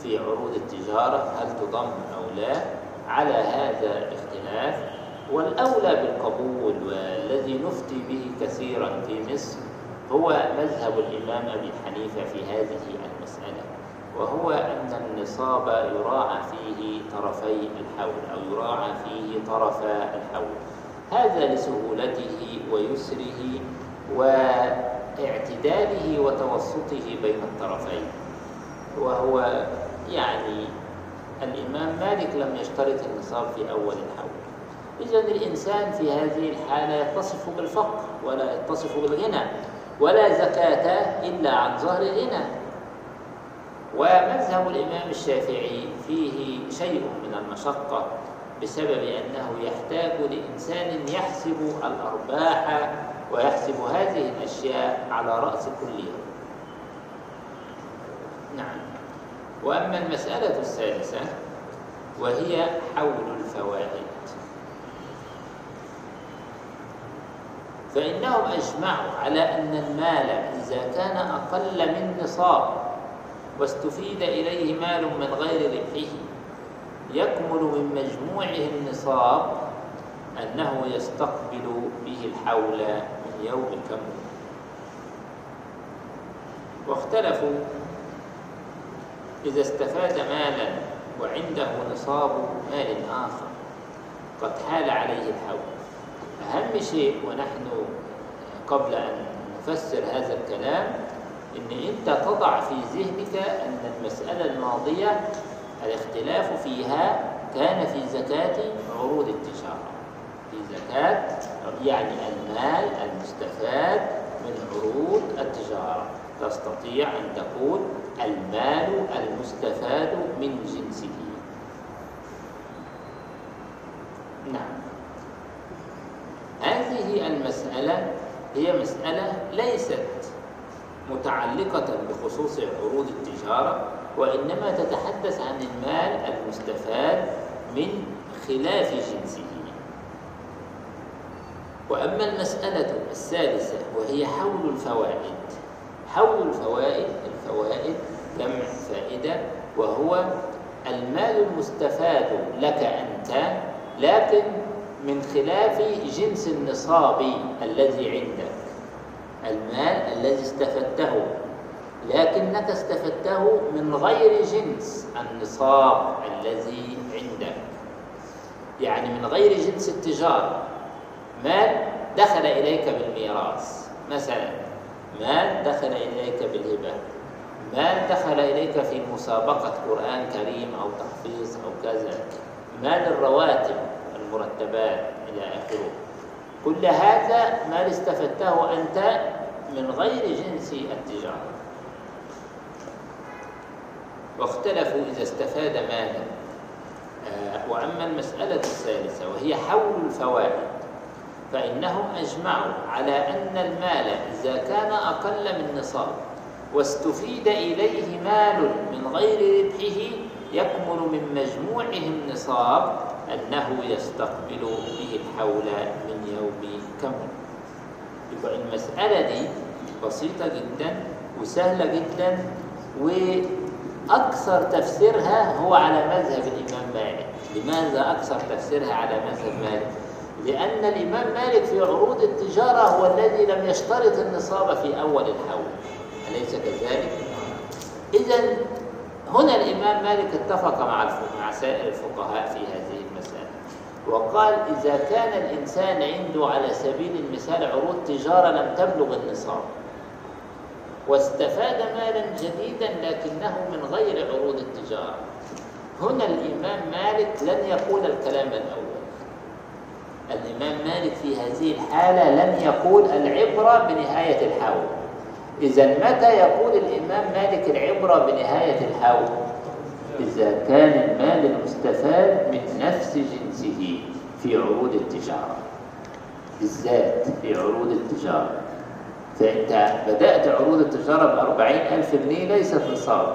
في عروض التجارة هل تضم أو لا؟ على هذا اختلاف. والأولى بالقبول والذي نفتي به كثيرا في مصر هو مذهب الإمام أبي حنيفة في هذه المسألة وهو أن النصاب يراعى فيه طرفي الحول أو يراعى فيه طرف الحول. هذا لسهولته ويسره واعتداله وتوسطه بين الطرفين. وهو يعني الإمام مالك لم يشترط النصاب في أول الحول. إذا الإنسان في هذه الحالة يتصف بالفقر ولا يتصف بالغنى ولا زكاة إلا عن ظهر الغنى. ومذهب الإمام الشافعي فيه شيء من المشقة. بسبب أنه يحتاج لإنسان يحسب الأرباح ويحسب هذه الأشياء على رأس كل يوم. نعم. وأما المسألة الثالثة وهي حول الفوائد. فإنهم أجمعوا على أن المال إذا كان أقل من نصاب واستفيد إليه مال من غير ربحه يكمل من مجموعه النصاب أنه يستقبل به الحول من يوم كمل واختلفوا إذا استفاد مالا وعنده نصاب مال آخر قد حال عليه الحول. أهم شيء ونحن قبل أن نفسر هذا الكلام إن أنت تضع في ذهنك أن المسألة الماضية الاختلاف فيها كان في زكاة عروض التجارة. في زكاة يعني المال المستفاد من عروض التجارة. تستطيع أن تقول المال المستفاد من جنسه. نعم. هذه المسألة هي مسألة ليست متعلقة بخصوص عروض التجارة وإنما تتحدث عن المال المستفاد من خلاف جنسه. وأما المسألة الثالثة وهي حول الفوائد. حول الفوائد الفوائد جمع فائدة وهو المال المستفاد لك أنت لكن من خلاف جنس النصاب الذي عندك. المال الذي استفدته لكنك استفدته من غير جنس النصاب الذي عندك. يعني من غير جنس التجارة. مال دخل إليك بالميراث. مثلا مال دخل إليك بالهبة. مال دخل إليك في مسابقة قرآن كريم أو تحفيظ أو كذا. مال الرواتب المرتبات إلى آخره. كل هذا مال استفدته أنت من غير جنس التجارة. واختلفوا إذا استفاد مالا آه، وأما المسألة الثالثة وهي حول الفوائد فإنهم أجمعوا على أن المال إذا كان أقل من نصاب واستفيد إليه مال من غير ربحه يكمل من مجموعه النصاب أنه يستقبل به الحول من يوم كمل يبقى المسألة دي بسيطة جدا وسهلة جدا وأكثر تفسيرها هو على مذهب الإمام مالك لماذا أكثر تفسيرها على مذهب مالك؟ لأن الإمام مالك في عروض التجارة هو الذي لم يشترط النصاب في أول الحول أليس كذلك؟ إذا هنا الإمام مالك اتفق مع مع سائر الفقهاء في هذه المسألة وقال إذا كان الإنسان عنده على سبيل المثال عروض تجارة لم تبلغ النصاب واستفاد مالا جديدا لكنه من غير عروض التجارة. هنا الإمام مالك لن يقول الكلام الأول. الإمام مالك في هذه الحالة لن يقول العبرة بنهاية الحول. إذا متى يقول الإمام مالك العبرة بنهاية الحول؟ إذا كان المال المستفاد من نفس جنسه في عروض التجارة. بالذات في عروض التجارة. فأنت بدأت عروض التجارة بأربعين ألف جنيه ليست نصاب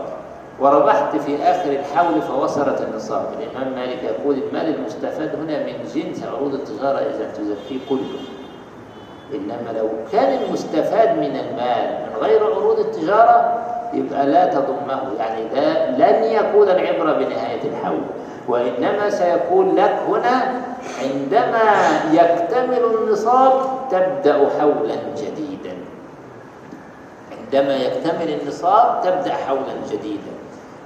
وربحت في آخر الحول فوصلت النصاب. الإمام مالك يقول المال المستفاد هنا من جنس عروض التجارة إذا تزكيه كله. إنما لو كان المستفاد من المال من غير عروض التجارة يبقى لا تضمه يعني لا لن يكون العبرة بنهاية الحول. وإنما سيكون لك هنا عندما يكتمل النصاب تبدأ حولا جديدا. عندما يكتمل النصاب تبدأ حولا جديدا.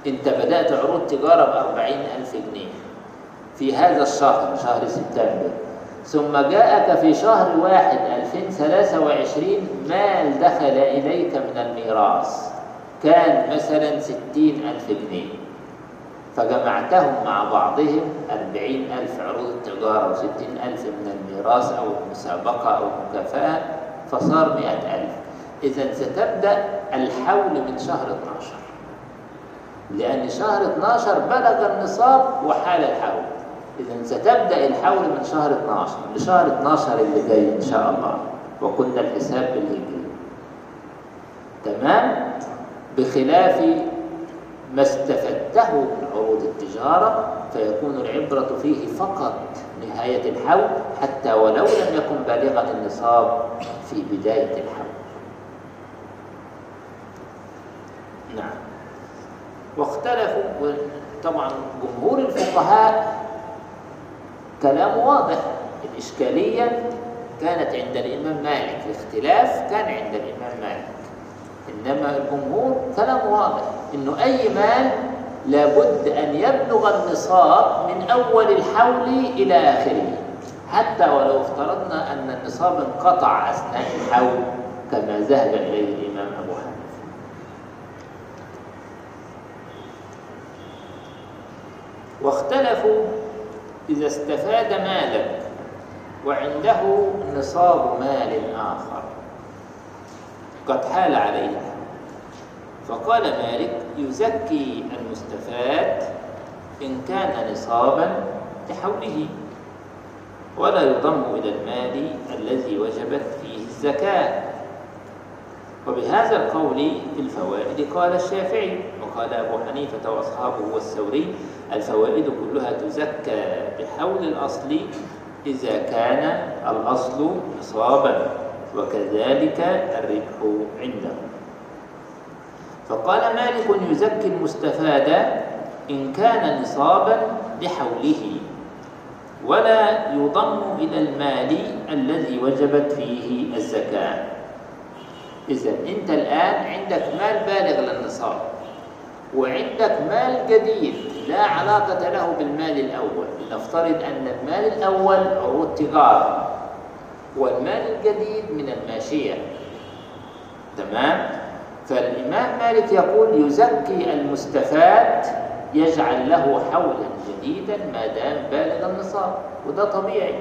أنت بدأت عروض تجارة بأربعين ألف جنيه. في هذا الشهر شهر سبتمبر. ثم جاءك في شهر واحد 2023 مال دخل إليك من الميراث. كان مثلا ستين ألف جنيه. فجمعتهم مع بعضهم أربعين ألف عروض التجارة وستين ألف من الميراث أو المسابقة أو المكافأة فصار مئة ألف. إذا ستبدأ الحول من شهر 12 لأن شهر 12 بلغ النصاب وحال الحول. إذا ستبدأ الحول من شهر 12 لشهر 12 اللي جاي إن شاء الله. وكنا الحساب بالهجري تمام؟ بخلاف ما استفدته من عروض التجارة فيكون العبرة فيه فقط نهاية الحول حتى ولو لم يكن بالغا النصاب في بداية الحول. نعم. واختلفوا طبعا جمهور الفقهاء كلام واضح. الإشكالية كانت عند الإمام مالك الاختلاف كان عند الإمام مالك. إنما الجمهور كلام واضح إنه أي مال لابد أن يبلغ النصاب من أول الحول إلى آخره. حتى ولو افترضنا أن النصاب انقطع أثناء الحول كما ذهب إليه الإمام أبو حنيفة واختلفوا إذا استفاد مالك وعنده نصاب مال آخر. قد حال عليه. فقال مالك يزكي المستفاد إن كان نصابا لحوله. ولا يضم إلى المال الذي وجبت فيه الزكاة. وبهذا القول في الفوائد قال الشافعي وقال أبو حنيفة وأصحابه والثوري الفوائد كلها تزكى بحول الأصل إذا كان الأصل نصابا وكذلك الربح عنده. فقال مالك يزكي المستفاد إن كان نصابا لحوله ولا يضم إلى المال الذي وجبت فيه الزكاة. إذا أنت الآن عندك مال بالغ للنصاب وعندك مال جديد لا علاقة له بالمال الأول. لنفترض أن المال الأول عروض تجارة والمال الجديد من الماشية. تمام؟ فالإمام مالك يقول يزكي المستفاد يجعل له حولا جديدا ما دام بالغ النصاب وده طبيعي.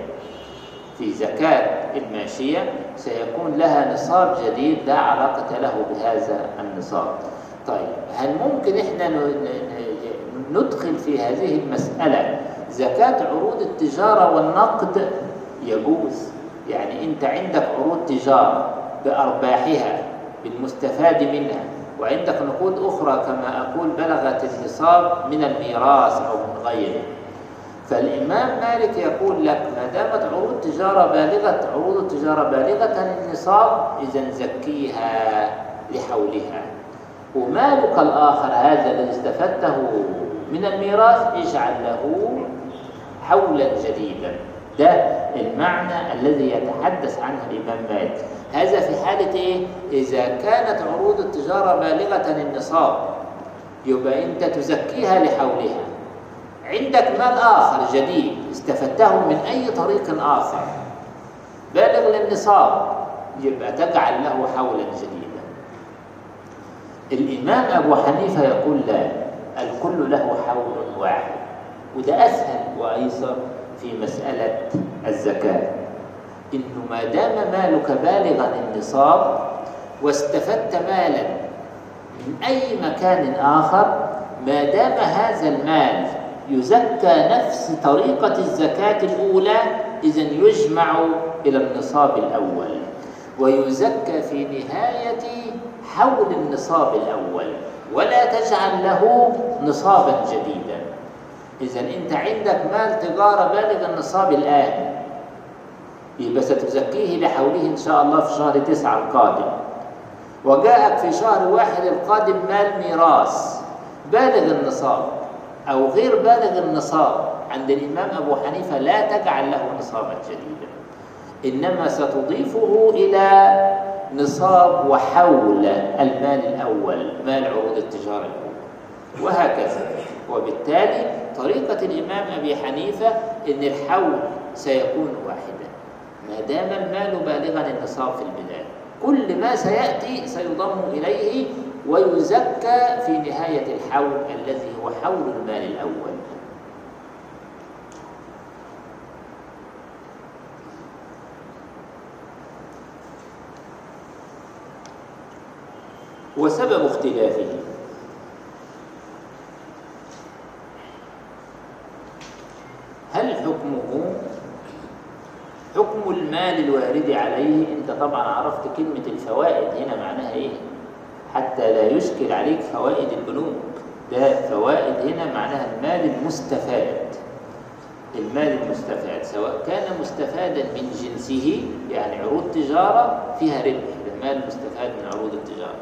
في زكاة الماشية سيكون لها نصاب جديد لا علاقة له بهذا النصاب. طيب هل ممكن إحنا ندخل في هذه المسألة؟ زكاة عروض التجارة والنقد يجوز. يعني أنت عندك عروض تجارة بأرباحها بالمستفاد منها وعندك نقود أخرى كما أقول بلغت النصاب من الميراث أو من غيره. فالإمام مالك يقول لك ما دامت عروض تجارة بالغة عروض التجارة بالغة النصاب إذا زكيها لحولها. ومالك الآخر هذا الذي استفدته من الميراث اجعل له حولا جديدا. ده المعنى الذي يتحدث عنه الإمام مالك. هذا في حالة إيه؟ إذا كانت عروض التجارة بالغة النصاب يبقى أنت تزكيها لحولها. عندك مال آخر جديد استفدته من أي طريق آخر. بالغ للنصاب يبقى تجعل له حولا جديدا. الإمام أبو حنيفة يقول لا كل له حول واحد وده أسهل وأيسر في مسألة الزكاة. إنه ما دام مالك بالغا النصاب واستفدت مالا من أي مكان آخر ما دام هذا المال يزكى نفس طريقة الزكاة الأولى إذا يجمع إلى النصاب الأول. ويزكى في نهاية حول النصاب الأول ولا تجعل له نصابا جديدا. إذا أنت عندك مال تجارة بالغ النصاب الآن يبقى ستزكيه لحوله إن شاء الله في شهر تسعة القادم. وجاءك في شهر واحد القادم مال ميراث بالغ النصاب. أو غير بالغ النصاب عند الإمام أبو حنيفة لا تجعل له نصابا جديدا إنما ستضيفه إلى نصاب وحول المال الأول مال عروض التجارة الأول وهكذا. وبالتالي طريقة الإمام أبي حنيفة إن الحول سيكون واحدا. ما دام المال بالغا النصاب في البداية كل ما سيأتي سيضم إليه ويزكى في نهاية الحول الذي هو حول المال الأول. وسبب اختلافه. هل حكمه؟ حكم المال الوارد عليه؟ أنت طبعا عرفت كلمة الفوائد هنا معناها إيه؟ حتى لا يشكل عليك فوائد البنوك ده فوائد هنا معناها المال المستفاد. المال المستفاد سواء كان مستفادا من جنسه يعني عروض تجارة فيها ربح. ده مال مستفاد من عروض التجارة.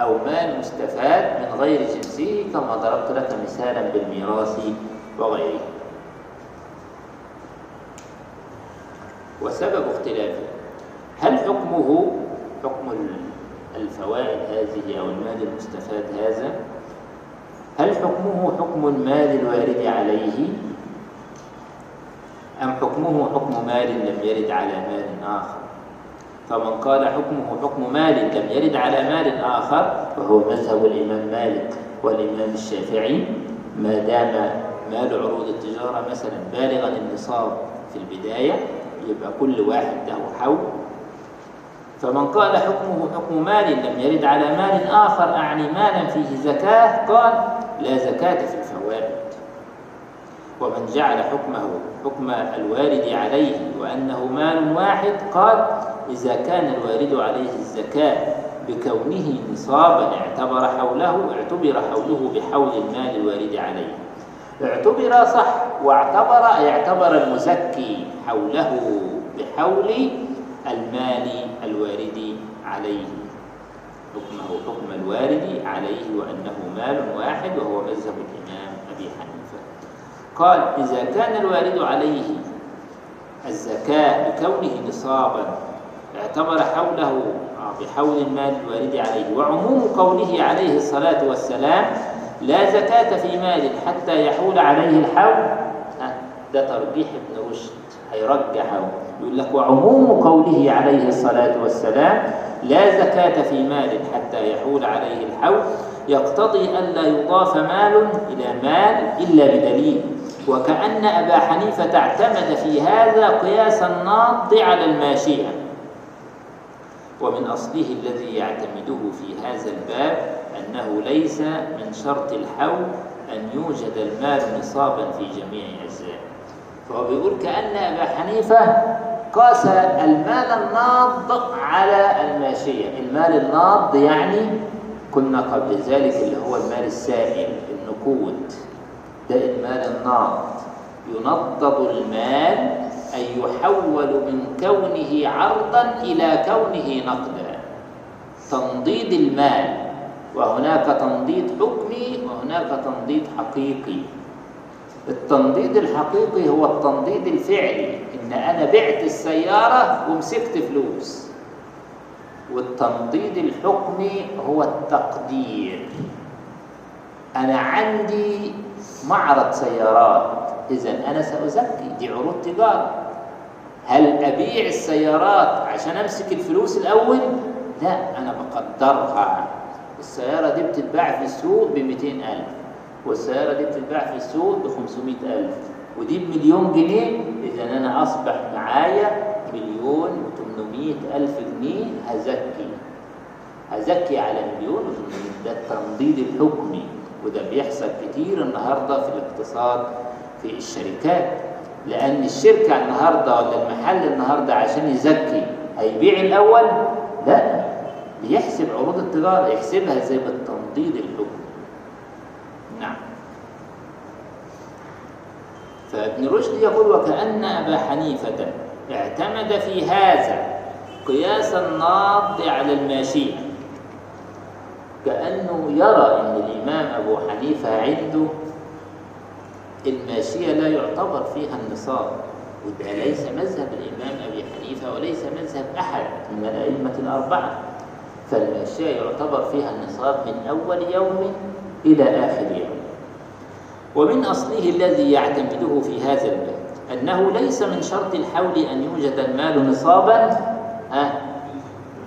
أو مال مستفاد من غير جنسه كما ضربت لك مثالا بالميراث وغيره. وسبب اختلافه. هل حكمه حكم الفوائد هذه أو المال المستفاد هذا؟ هل حكمه حكم المال الوارد عليه؟ أم حكمه حكم مال لم يرد على مال آخر؟ فمن قال حكمه حكم مال لم يرد على مال آخر فهو مذهب الإمام مالك والإمام الشافعي. ما دام مال عروض التجارة مثلا بالغا النصاب في البداية يبقى كل واحد له حول فمن قال حكمه حكم مال لم يرد على مال آخر أعني مالا فيه زكاة قال لا زكاة في الفوائد. ومن جعل حكمه حكم الوارد عليه وأنه مال واحد قال إذا كان الوارد عليه الزكاة بكونه نصابا اعتبر حوله اعتبر حوله بحول المال الوارد عليه. اعتبر صح واعتبر اعتبر المزكي حوله بحول المال الوارد عليه. حكمه حكم الوارد عليه وأنه مال واحد وهو مذهب الإمام أبي حنيفة. قال إذا كان الوارد عليه الزكاة بكونه نصابا اعتبر حوله بحول المال الوارد عليه وعموم قوله عليه الصلاة والسلام لا زكاة في مال حتى يحول عليه الحول ده ترجيح ابن رشد. هيرجحه يقول لك وعموم قوله عليه الصلاة والسلام لا زكاة في مال حتى يحول عليه الحول يقتضي ألا يضاف مال إلى مال إلا بدليل. وكأن أبا حنيفة اعتمد في هذا قياس الناض على الماشية. ومن أصله الذي يعتمده في هذا الباب أنه ليس من شرط الحول أن يوجد المال نصابا في جميع أجزائه فهو بيقول كأن أبا حنيفة قاس المال الناض على الماشية. المال الناض يعني كنا قبل ذلك اللي هو المال السائل النقود. ده المال الناض. ينضد المال أي يحول من كونه عرضا إلى كونه نقدا. تنضيد المال وهناك تنضيد حكمي وهناك تنضيد حقيقي. التنضيد الحقيقي هو التنضيد الفعلي. إن أنا بعت السيارة ومسكت فلوس. والتنضيد الحكمي هو التقدير. أنا عندي معرض سيارات. اذا أنا سأزكي. دي عروض تجارة. هل أبيع السيارات عشان أمسك الفلوس الأول؟ لا أنا بقدرها. السيارة دي بتتباع في السوق ب 200000 والسيارة دي بتتباع في السوق ب 500 ألف. ودي بمليون جنيه إذا أنا أصبح معايا مليون و800 ألف جنيه هزكي. هزكي على مليون و800 ده التمضيد الحكمي وده بيحصل كتير النهارده في الاقتصاد في الشركات. لأن الشركة النهارده ولا المحل النهارده عشان يزكي هيبيع الأول؟ لا. بيحسب عروض التجارة يحسبها زي بالتمضيد الحكمي نعم فابن رشد يقول وكأن أبا حنيفة اعتمد في هذا قياس الناض على الماشية كأنه يرى أن الإمام أبو حنيفة عنده الماشية لا يعتبر فيها النصاب وده ليس مذهب الإمام أبي حنيفة وليس مذهب أحد من الأئمة الأربعة. فالماشية يعتبر فيها النصاب من أول يوم إلى آخر يوم. ومن أصله الذي يعتمده في هذا الباب أنه ليس من شرط الحول أن يوجد المال نصابا ها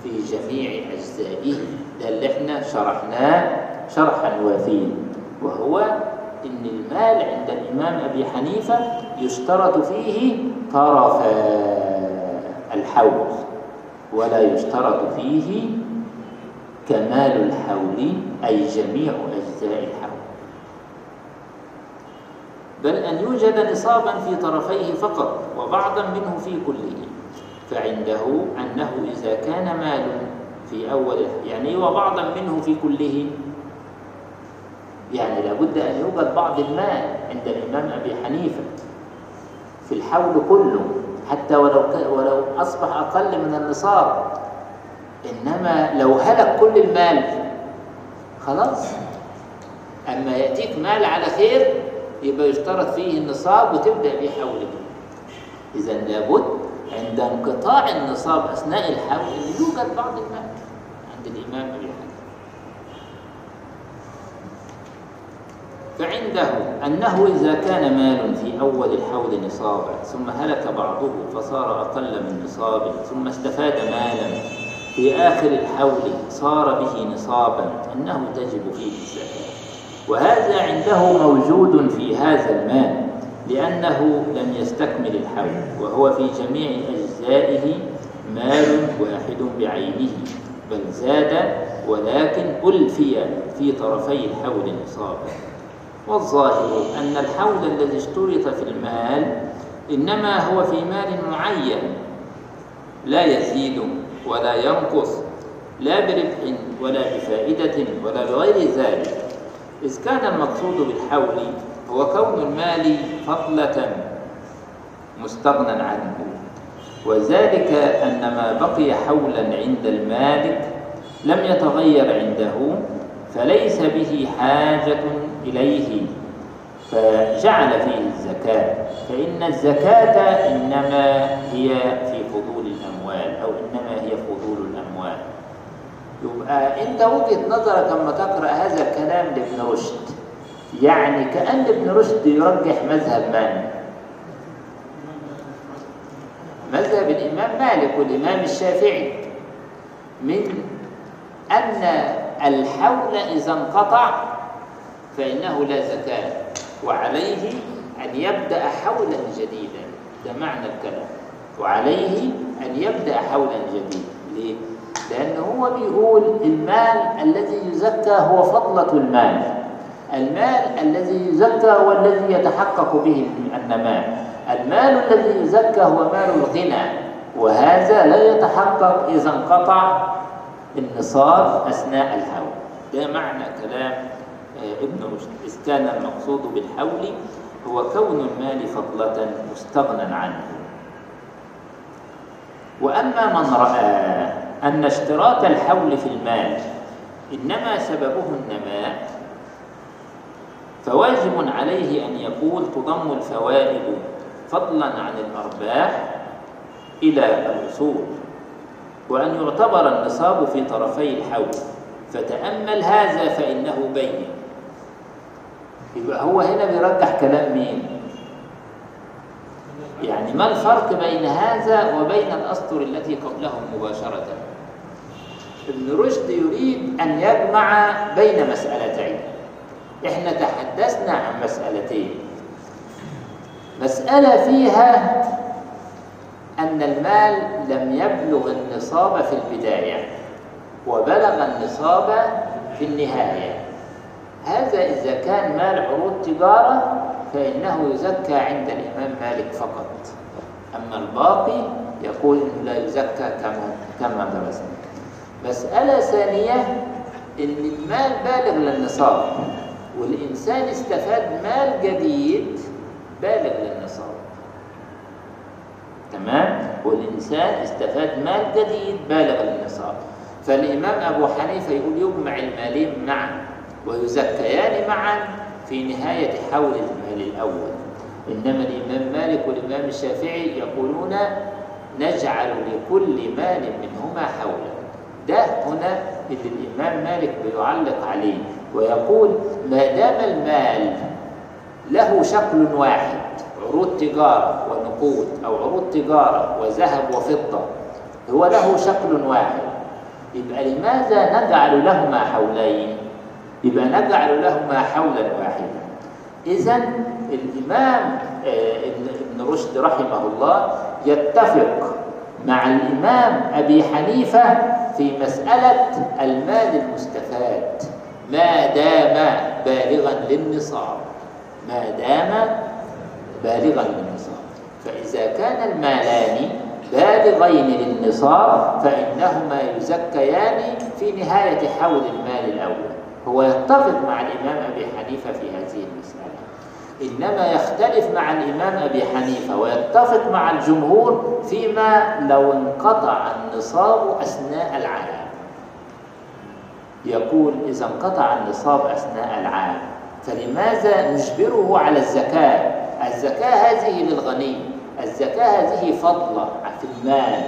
في جميع أجزائه ده اللي إحنا شرحناه شرحا وافيا وهو إن المال عند الإمام أبي حنيفة يشترط فيه طرف الحول ولا يشترط فيه كمال الحول أي جميع أجزاء الحول. بل أن يوجد نصابا في طرفيه فقط وبعضا منه في كله. فعنده أنه إذا كان مال في أول يعني وبعضا منه في كله. يعني لابد أن يوجد بعض المال عند الإمام أبي حنيفة في الحول كله حتى ولو ولو أصبح أقل من النصاب. إنما لو هلك كل المال خلاص. أما يأتيك مال على خير يبقى يشترط فيه النصاب وتبدأ به حوله إذا لابد عند انقطاع النصاب أثناء الحول أن يوجد بعض المال عند الإمام أبي فعنده أنه إذا كان مال في أول الحول نصابا ثم هلك بعضه فصار أقل من نصاب ثم استفاد مالا في آخر الحول صار به نصابا أنه تجب فيه الزكاة. وهذا عنده موجود في هذا المال لأنه لم يستكمل الحول وهو في جميع أجزائه مال واحد بعينه بل زاد ولكن ألفي في طرفي الحول نصابا والظاهر أن الحول الذي اشترط في المال إنما هو في مال معين لا يزيد ولا ينقص لا بربح ولا بفائدة ولا بغير ذلك. إذ كان المقصود بالحول هو كون المال فضلة مستغنى عنه. وذلك أن ما بقي حولا عند المالك لم يتغير عنده فليس به حاجة إليه. فجعل فيه الزكاة فإن الزكاة إنما هي في فضول الأموال أو إنما هي فضول الأموال يبقى أنت وجهة نظرك لما تقرأ هذا الكلام لابن رشد يعني كأن ابن رشد يرجح مذهب من؟ مذهب الإمام مالك والإمام الشافعي من أن الحول إذا انقطع فإنه لا زكاة وعليه أن يبدأ حولا جديدا ده معنى الكلام وعليه أن يبدأ حولا جديدا ليه؟ لأنه هو بيقول المال الذي يزكى هو فضلة المال. المال الذي يزكى هو الذي يتحقق به النماء المال الذي يزكى هو مال الغنى. وهذا لا يتحقق إذا انقطع النصاب أثناء الحول ده معنى كلام ابن رشد. إذ كان المقصود بالحول هو كون المال فضلة مستغنى عنه. وأما من رأى أن اشتراط الحول في المال إنما سببه النماء فواجب عليه أن يقول تضم الفوائد فضلا عن الأرباح إلى الأصول وأن يعتبر النصاب في طرفي الحول فتأمل هذا فإنه بين. يبقى هو هنا بيرجح كلام مين؟ يعني ما الفرق بين هذا وبين الأسطر التي قبلهم مباشرة؟ ابن رشد يريد أن يجمع بين مسألتين. إحنا تحدثنا عن مسألتين. مسألة فيها أن المال لم يبلغ النصاب في البداية وبلغ النصاب في النهاية. هذا إذا كان مال عروض تجارة فإنه يزكى عند الإمام مالك فقط. أما الباقي يقول إنه لا يزكى كما كما درسنا. مسألة ثانية إن المال بالغ للنصاب والإنسان استفاد مال جديد بالغ للنصاب. تمام؟ والإنسان استفاد مال جديد بالغ للنصاب. فالإمام أبو حنيفة يقول يجمع المالين معا ويزكيان معا في نهاية حول المال الأول. إنما الإمام مالك والإمام الشافعي يقولون نجعل لكل مال منهما حولا. ده هنا اللي الإمام مالك بيعلق عليه ويقول ما دام المال له شكل واحد عروض تجارة ونقود أو عروض تجارة وذهب وفضة هو له شكل واحد يبقى لماذا نجعل لهما حولين؟ يبقى نجعل لهما حولا واحدا. إذا الإمام ابن رشد رحمه الله يتفق مع الإمام أبي حنيفة في مسألة المال المستفاد. ما دام بالغا للنصاب. ما دام بالغا للنصاب. فإذا كان المالان بالغين للنصاب فإنهما يزكيان في نهاية حول المال الأول. هو يتفق مع الإمام أبي حنيفة في هذه المسألة. إنما يختلف مع الإمام أبي حنيفة ويتفق مع الجمهور فيما لو انقطع النصاب أثناء العام. يقول إذا انقطع النصاب أثناء العام فلماذا نجبره على الزكاة؟ الزكاة هذه للغني الزكاة هذه فضلة في المال.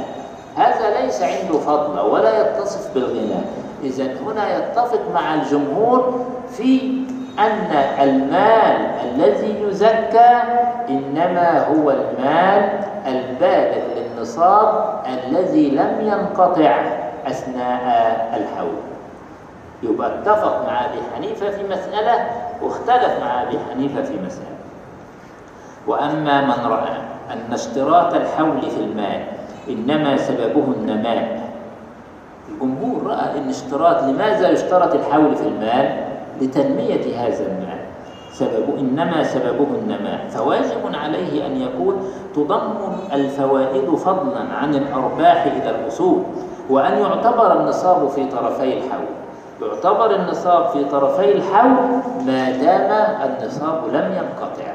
هذا ليس عنده فضلة ولا يتصف بالغنى. إذا هنا يتفق مع الجمهور في أن المال الذي يزكى إنما هو المال البالغ للنصاب الذي لم ينقطع أثناء الحول. يبقى اتفق مع أبي حنيفة في مسألة واختلف مع أبي حنيفة في مسألة. وأما من رأى أن اشتراط الحول في المال إنما سببه النماء الجمهور رأى أن اشتراط لماذا يشترط الحول في المال؟ لتنمية هذا المال سبب إنما سببه النماء. فواجب عليه أن يكون تضم الفوائد فضلا عن الأرباح إلى الأصول وأن يعتبر النصاب في طرفي الحول. يعتبر النصاب في طرفي الحول ما دام النصاب لم ينقطع.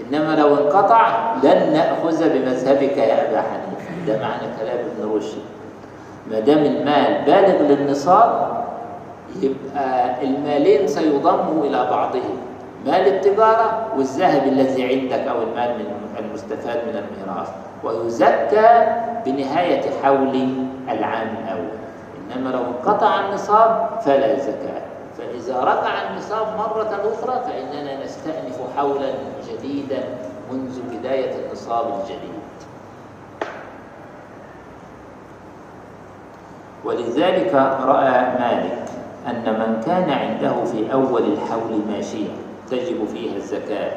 إنما لو انقطع لن نأخذ بمذهبك يا أبا حنيفة. ده معنى كلام ابن رشد. ما دام المال بالغ للنصاب يبقى المالين سيضموا إلى بعضهم. مال التجارة والذهب الذي عندك أو المال المستفاد من الميراث. ويزكى بنهاية حول العام الأول. إنما لو انقطع النصاب فلا زكاة. فإذا رجع النصاب مرة أخرى فإننا نستأنف حولا جديدا منذ بداية النصاب الجديد. ولذلك رأى مالك أن من كان عنده في أول الحول ماشية تجب فيها الزكاة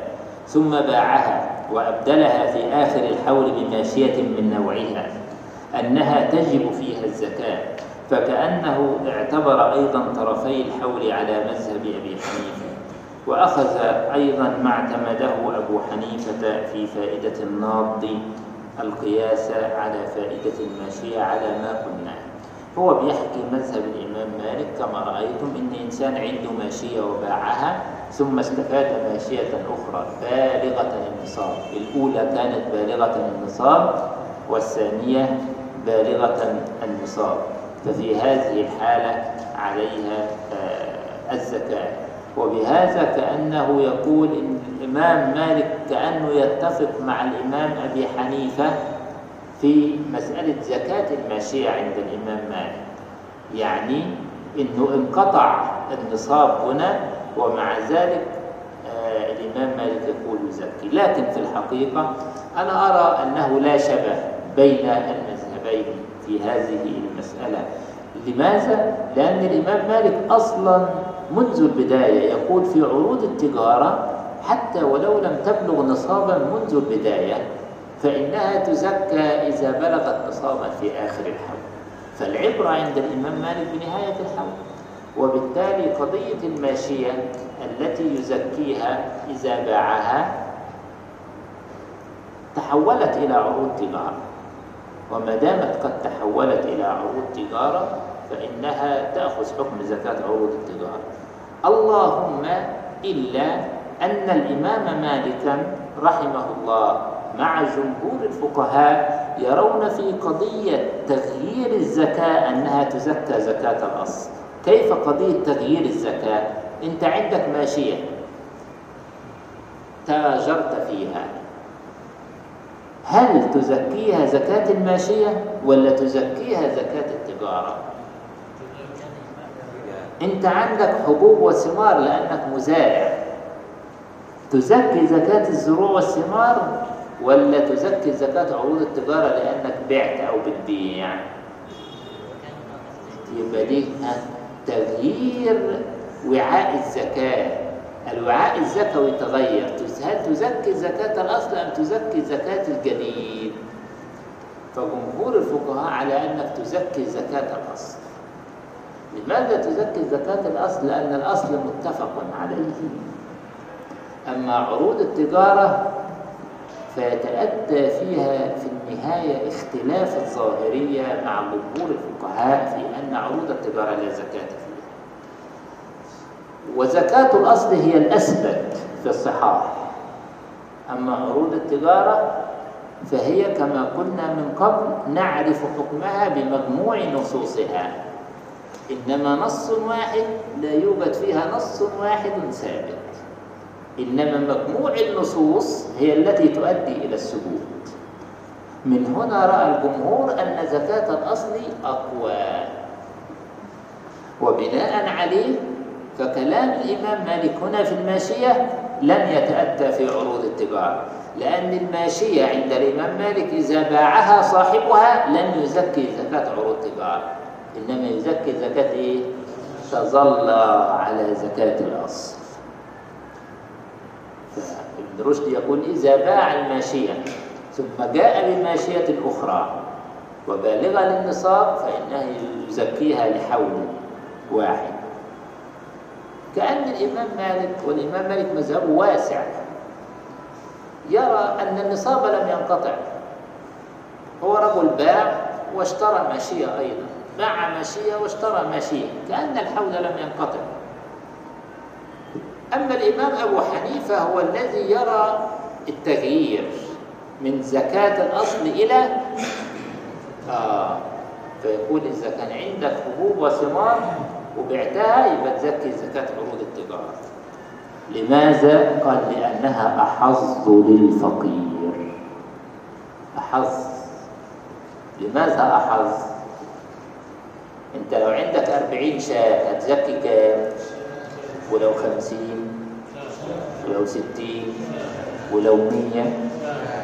ثم باعها وأبدلها في آخر الحول بماشية من نوعها أنها تجب فيها الزكاة فكأنه اعتبر أيضا طرفي الحول على مذهب أبي حنيفة وأخذ أيضا ما اعتمده أبو حنيفة في فائدة الناض القياس على فائدة الماشية على ما قلناه هو بيحكي مذهب الإمام مالك كما رأيتم إن إنسان عنده ماشية وباعها ثم استفاد ماشية أخرى بالغة النصاب الأولى كانت بالغة النصاب والثانية بالغة النصاب ففي هذه الحالة عليها الزكاة. وبهذا كأنه يقول إن الإمام مالك كأنه يتفق مع الإمام أبي حنيفة في مسألة زكاة الماشية عند الإمام مالك. يعني إنه انقطع النصاب هنا ومع ذلك آه الإمام مالك يقول يزكي. لكن في الحقيقة أنا أرى أنه لا شبه بين المذهبين في هذه المسألة. لماذا؟ لأن الإمام مالك أصلا منذ البداية يقول في عروض التجارة حتى ولو لم تبلغ نصابا منذ البداية فإنها تزكى إذا بلغت نصابا في آخر الحول. فالعبرة عند الإمام مالك بنهاية الحول. وبالتالي قضية الماشية التي يزكيها إذا باعها تحولت إلى عروض تجارة. وما دامت قد تحولت إلى عروض تجارة فإنها تأخذ حكم زكاة عروض التجارة. اللهم إلا أن الإمام مالكا رحمه الله مع جمهور الفقهاء يرون في قضية تغيير الزكاة أنها تزكى زكاة الأصل كيف قضية تغيير الزكاة؟ أنت عندك ماشية تاجرت فيها هل تزكيها زكاة الماشية ولا تزكيها زكاة التجارة؟ أنت عندك حبوب وثمار لأنك مزارع تزكي زكاة الزروع والثمار ولا تزكي زكاة عروض التجارة لأنك بعت أو بتبيع. يبقى دي تغيير وعاء الزكاة. الوعاء الزكوي تغير هل تزكي زكاة الأصل أم تزكي زكاة الجديد فجمهور الفقهاء على أنك تزكي زكاة الأصل. لماذا تزكي زكاة الأصل؟ لأن الأصل متفق عليه. أما عروض التجارة فيتأتى فيها في النهاية اختلاف الظاهرية مع جمهور الفقهاء في أن عروض التجارة لا زكاة فيها. وزكاة الأصل هي الأثبت في الصحاح. أما عروض التجارة فهي كما قلنا من قبل نعرف حكمها بمجموع نصوصها. إنما نص واحد لا يوجد فيها نص واحد ثابت. إنما مجموع النصوص هي التي تؤدي إلى الثبوت. من هنا رأى الجمهور أن زكاة الأصل أقوى. وبناء عليه فكلام الإمام مالك هنا في الماشية لن يتأتى في عروض التجارة لأن الماشية عند الإمام مالك إذا باعها صاحبها لن يزكي زكاة عروض التجارة إنما يزكي زكاة إيه؟ تظل على زكاة الأصل. ابن رشد يقول إذا باع الماشية ثم جاء بماشية أخرى وبالغة للنصاب فإنه يزكيها لحول واحد. كأن الإمام مالك والإمام مالك مذهبه واسع. يرى أن النصاب لم ينقطع. هو رجل باع واشترى ماشية أيضا. باع ماشية واشترى ماشية. كأن الحول لم ينقطع. أما الإمام أبو حنيفة هو الذي يرى التغيير من زكاة الأصل إلى آه فيقول إذا كان عندك حبوب وثمار وبعتها يبقى تزكي زكاة عروض التجارة لماذا؟ قال لأنها أحظ للفقير أحظ لماذا أحظ؟ أنت لو عندك أربعين شاة هتزكي كام؟ ولو خمسين ولو ستين ولو مية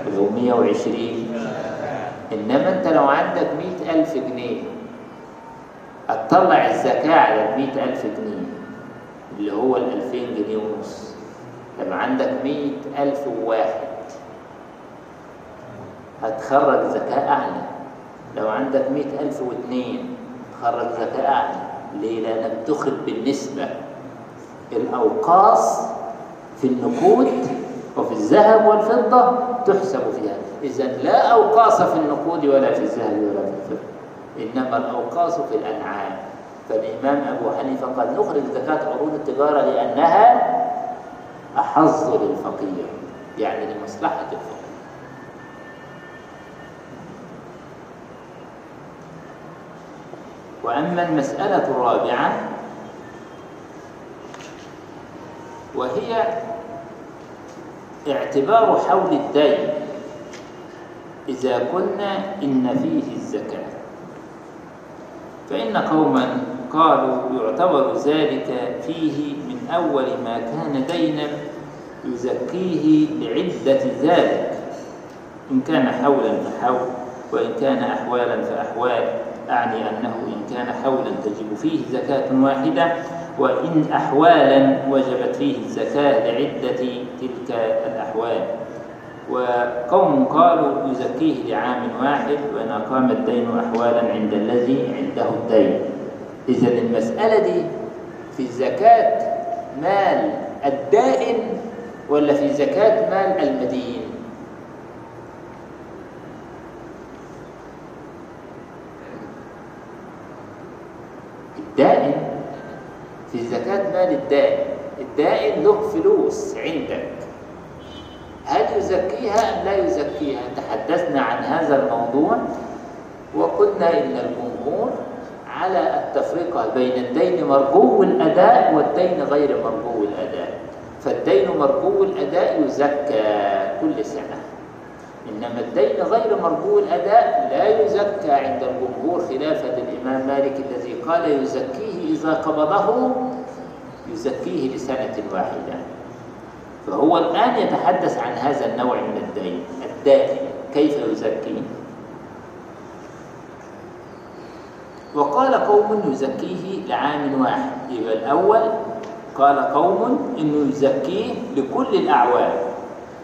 ولو مية وعشرين. إنما أنت لو عندك مئة ألف جنيه هتطلع الزكاة على المئة ألف جنيه اللي هو الألفين جنيه ونص. لما عندك مئة ألف وواحد هتخرج زكاة أعلى. لو عندك مئة ألف واثنين تخرج زكاة أعلى. ليه؟ لأنك تخرج بالنسبة. الأوقاص في النقود وفي الذهب والفضة تحسب فيها. إذا لا أوقاص في النقود ولا في الذهب ولا في الفضة. إنما الأوقاص في الأنعام. فالإمام أبو حنيفة قال نخرج زكاة عروض التجارة لأنها أحظ للفقير يعني لمصلحة الفقير. وأما المسألة الرابعة وهي اعتبار حول الدين. إذا قلنا إن فيه الزكاة فإن قوما قالوا يعتبر ذلك فيه من أول ما كان دينا يزكيه لعدة ذلك. إن كان حولا فحول وإن كان أحوالا فأحوال. أعني أنه إن كان حولا تجب فيه زكاة واحدة وإن أحوالا وجبت فيه الزكاة لعدة تلك الأحوال. وقوم قالوا يزكيه لعام واحد وإن أقام الدين أحوالا عند الذي عنده الدين. إذا المسألة دي في زكاة مال الدائن ولا في زكاة مال المدين؟ الدائن في زكاة مال الدائن. الدائن له فلوس عندك. هل يزكيها أم لا يزكيها؟ تحدثنا عن هذا الموضوع وقلنا إن الجمهور على التفرقة بين الدين مرجو الأداء والدين غير مرجو الأداء. فالدين مرجو الأداء يزكى كل سنة. إنما الدين غير مرجو الأداء لا يزكى عند الجمهور خلافا للإمام مالك الذي قال يزكيه إذا قبضه يزكيه لسنة واحدة. فهو الآن يتحدث عن هذا النوع من الدين الدائم كيف يزكيه وقال قوم يزكيه لعام واحد يبقى الأول قال قوم إنه يزكيه لكل الأعوام.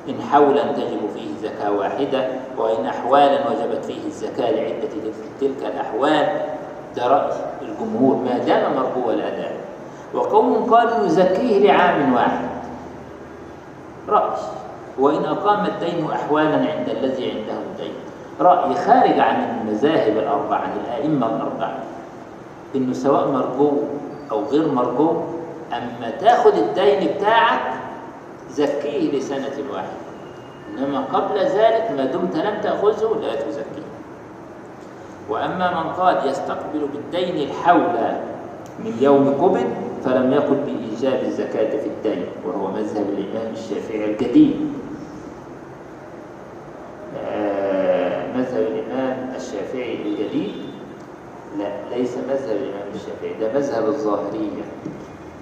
إن حولا تجب فيه زكاة واحدة وإن أحوالا وجبت فيه الزكاة لعدة تلك الأحوال ده رأي الجمهور ما دام مرجو الأداء وقوم قالوا يزكيه لعام واحد. رأي. وإن أقام الدين أحوالا عند الذي عنده الدين رأي خارج عن المذاهب الأربعة عن الأئمة الأربعة. إنه سواء مرجو أو غير مرجو أما تاخد الدين بتاعك زكيه لسنة واحدة. إنما قبل ذلك ما دمت لم تأخذه لا تزكيه وأما من قال يستقبل بالدين الحول من يوم قبل فلم يقل بإيجاب الزكاة في الدين وهو مذهب الإمام الشافعي القديم. آه مذهب الإمام الشافعي الجديد لا ليس مذهب الإمام الشافعي ده مذهب الظاهرية.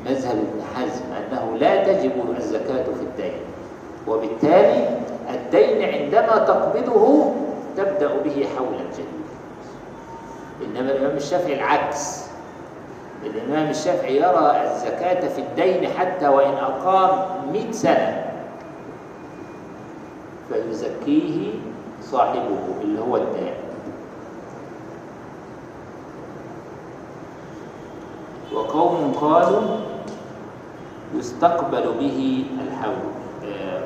مذهب ابن حزم أنه لا تجب الزكاة في الدين. وبالتالي الدين عندما تقبضه تبدأ به حولا جديدا إنما الإمام الشافعي العكس. الإمام الشافعي يرى الزكاة في الدين حتى وإن أقام مئة سنة. فيزكيه صاحبه اللي هو الدائن وقوم قالوا يستقبل به الحول.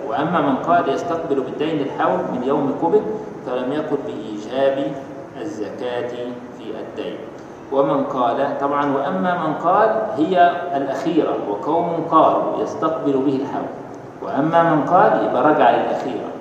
وأما من قال يستقبل بالدين الحول من يوم قبض فلم يقل بإيجاب الزكاة في الدين. ومن قال طبعا وأما من قال هي الأخيرة وقوم قالوا يستقبل به الحول. وأما من قال يبقى رجع للأخيرة.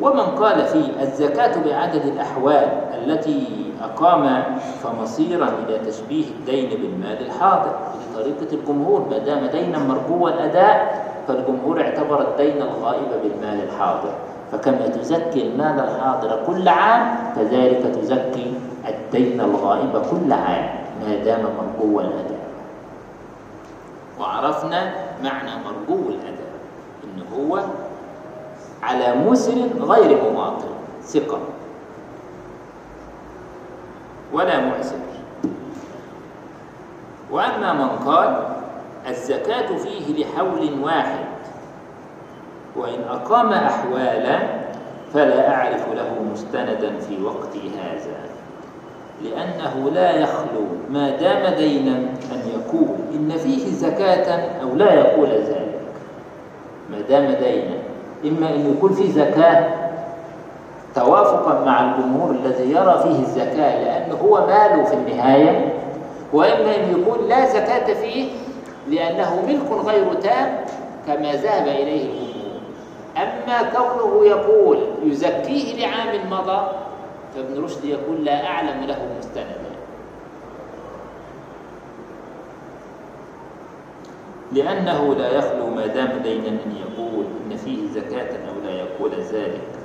ومن قال في الزكاة بعدد الأحوال التي أقام فمصيرا إلى تشبيه الدين بالمال الحاضر بطريقة الجمهور. ما دام دينا مرجو الأداء فالجمهور اعتبر الدين الغائب بالمال الحاضر. فكما تزكي المال الحاضر كل عام كذلك تزكي الدين الغائب كل عام ما دام مرجو الأداء. وعرفنا معنى مرجو الأداء إن هو على مسر غير مماطل ثقة. ولا معسر وأما من قال الزكاة فيه لحول واحد وإن أقام أحوالا فلا أعرف له مستندا في وقت هذا لأنه لا يخلو ما دام دينا أن يقول إن فيه زكاة أو لا يقول ذلك. ما دام دينا إما أن يكون فيه زكاة توافقا مع الجمهور الذي يرى فيه الزكاة لأنه هو ماله في النهاية وإما أن يكون لا زكاة فيه لأنه ملك غير تام كما ذهب إليه الجمهور. أما كونه يقول يزكيه لعام مضى فابن رشد يقول لا أعلم له مستندا. لأنه لا يخلو ما دام دينا أن يقول إن فيه زكاة أو لا يقول ذلك.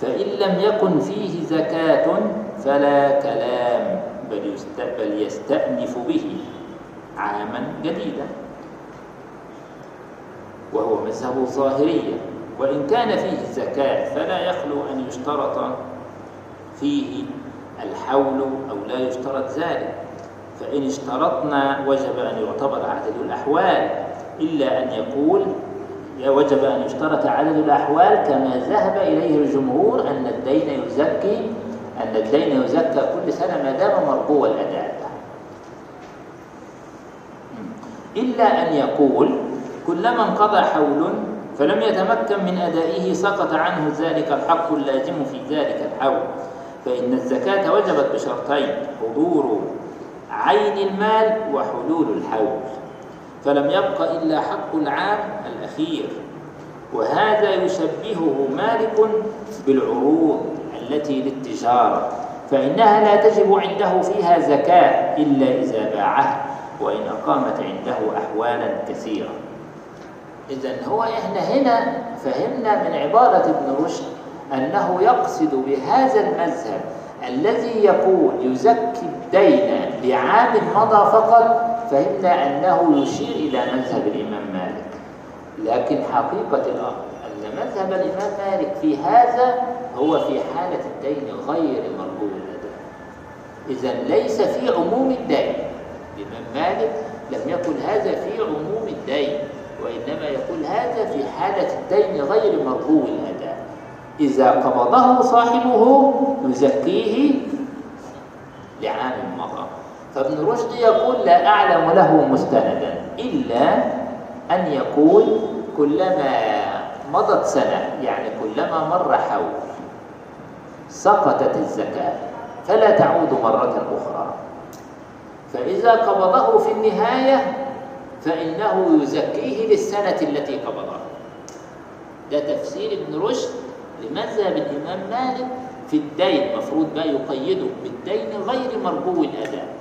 فإن لم يكن فيه زكاة فلا كلام بل, بل يستأنف به عاما جديدا. وهو مذهب الظاهرية. وإن كان فيه زكاة فلا يخلو أن يشترط فيه الحول أو لا يشترط ذلك. فإن اشترطنا وجب أن يعتبر عدد الأحوال إلا أن يقول وجب أن يشترط عدد الأحوال كما ذهب إليه الجمهور أن الدين يزكي أن الدين يزكى كل سنة ما دام مرجو الأداء. إلا أن يقول كلما انقضى حول فلم يتمكن من أدائه سقط عنه ذلك الحق اللازم في ذلك الحول فإن الزكاة وجبت بشرطين حضور عين المال وحلول الحول فلم يبق إلا حق العام الأخير. وهذا يشبهه مالك بالعروض التي للتجارة فإنها لا تجب عنده فيها زكاة إلا إذا باعها وإن أقامت عنده أحوالا كثيرة. إذا هو إحنا هنا فهمنا من عبارة ابن رشد أنه يقصد بهذا المذهب الذي يقول يزكي الدين بعام مضى فقط فهمنا أنه يشير إلى مذهب الإمام مالك. لكن حقيقة الأمر أن مذهب الإمام مالك في هذا هو في حالة الدين غير مرجو الأداء إذا ليس في عموم الدين. الإمام مالك لم يقل هذا في عموم الدين وإنما يقول هذا في حالة الدين غير مرجو الأداء إذا قبضه صاحبه يزكيه لعام مضى فابن رشد يقول لا أعلم له مستندا إلا أن يقول كلما مضت سنة يعني كلما مر حول سقطت الزكاة فلا تعود مرة أخرى. فإذا قبضه في النهاية فإنه يزكيه للسنة التي قبضها. ده تفسير ابن رشد لمذهب الإمام مالك في الدين مفروض بقى يقيده بالدين غير مرجو الأداء.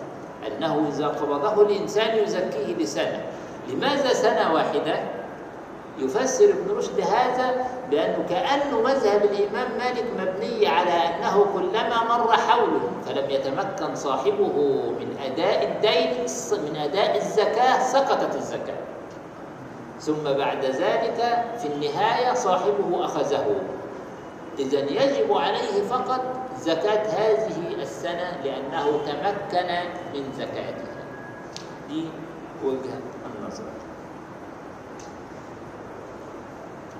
أنه إذا قبضه الإنسان يزكيه لسنة لماذا سنة واحدة؟ يفسر ابن رشد هذا بأنه كأنه مذهب الإمام مالك مبني على أنه كلما مر حوله فلم يتمكن صاحبه من أداء الدين من أداء الزكاة سقطت الزكاة. ثم بعد ذلك في النهاية صاحبه أخذه. إذا يجب عليه فقط زكاة هذه السنة لأنه تمكن من زكاتها دي وجهة النظر.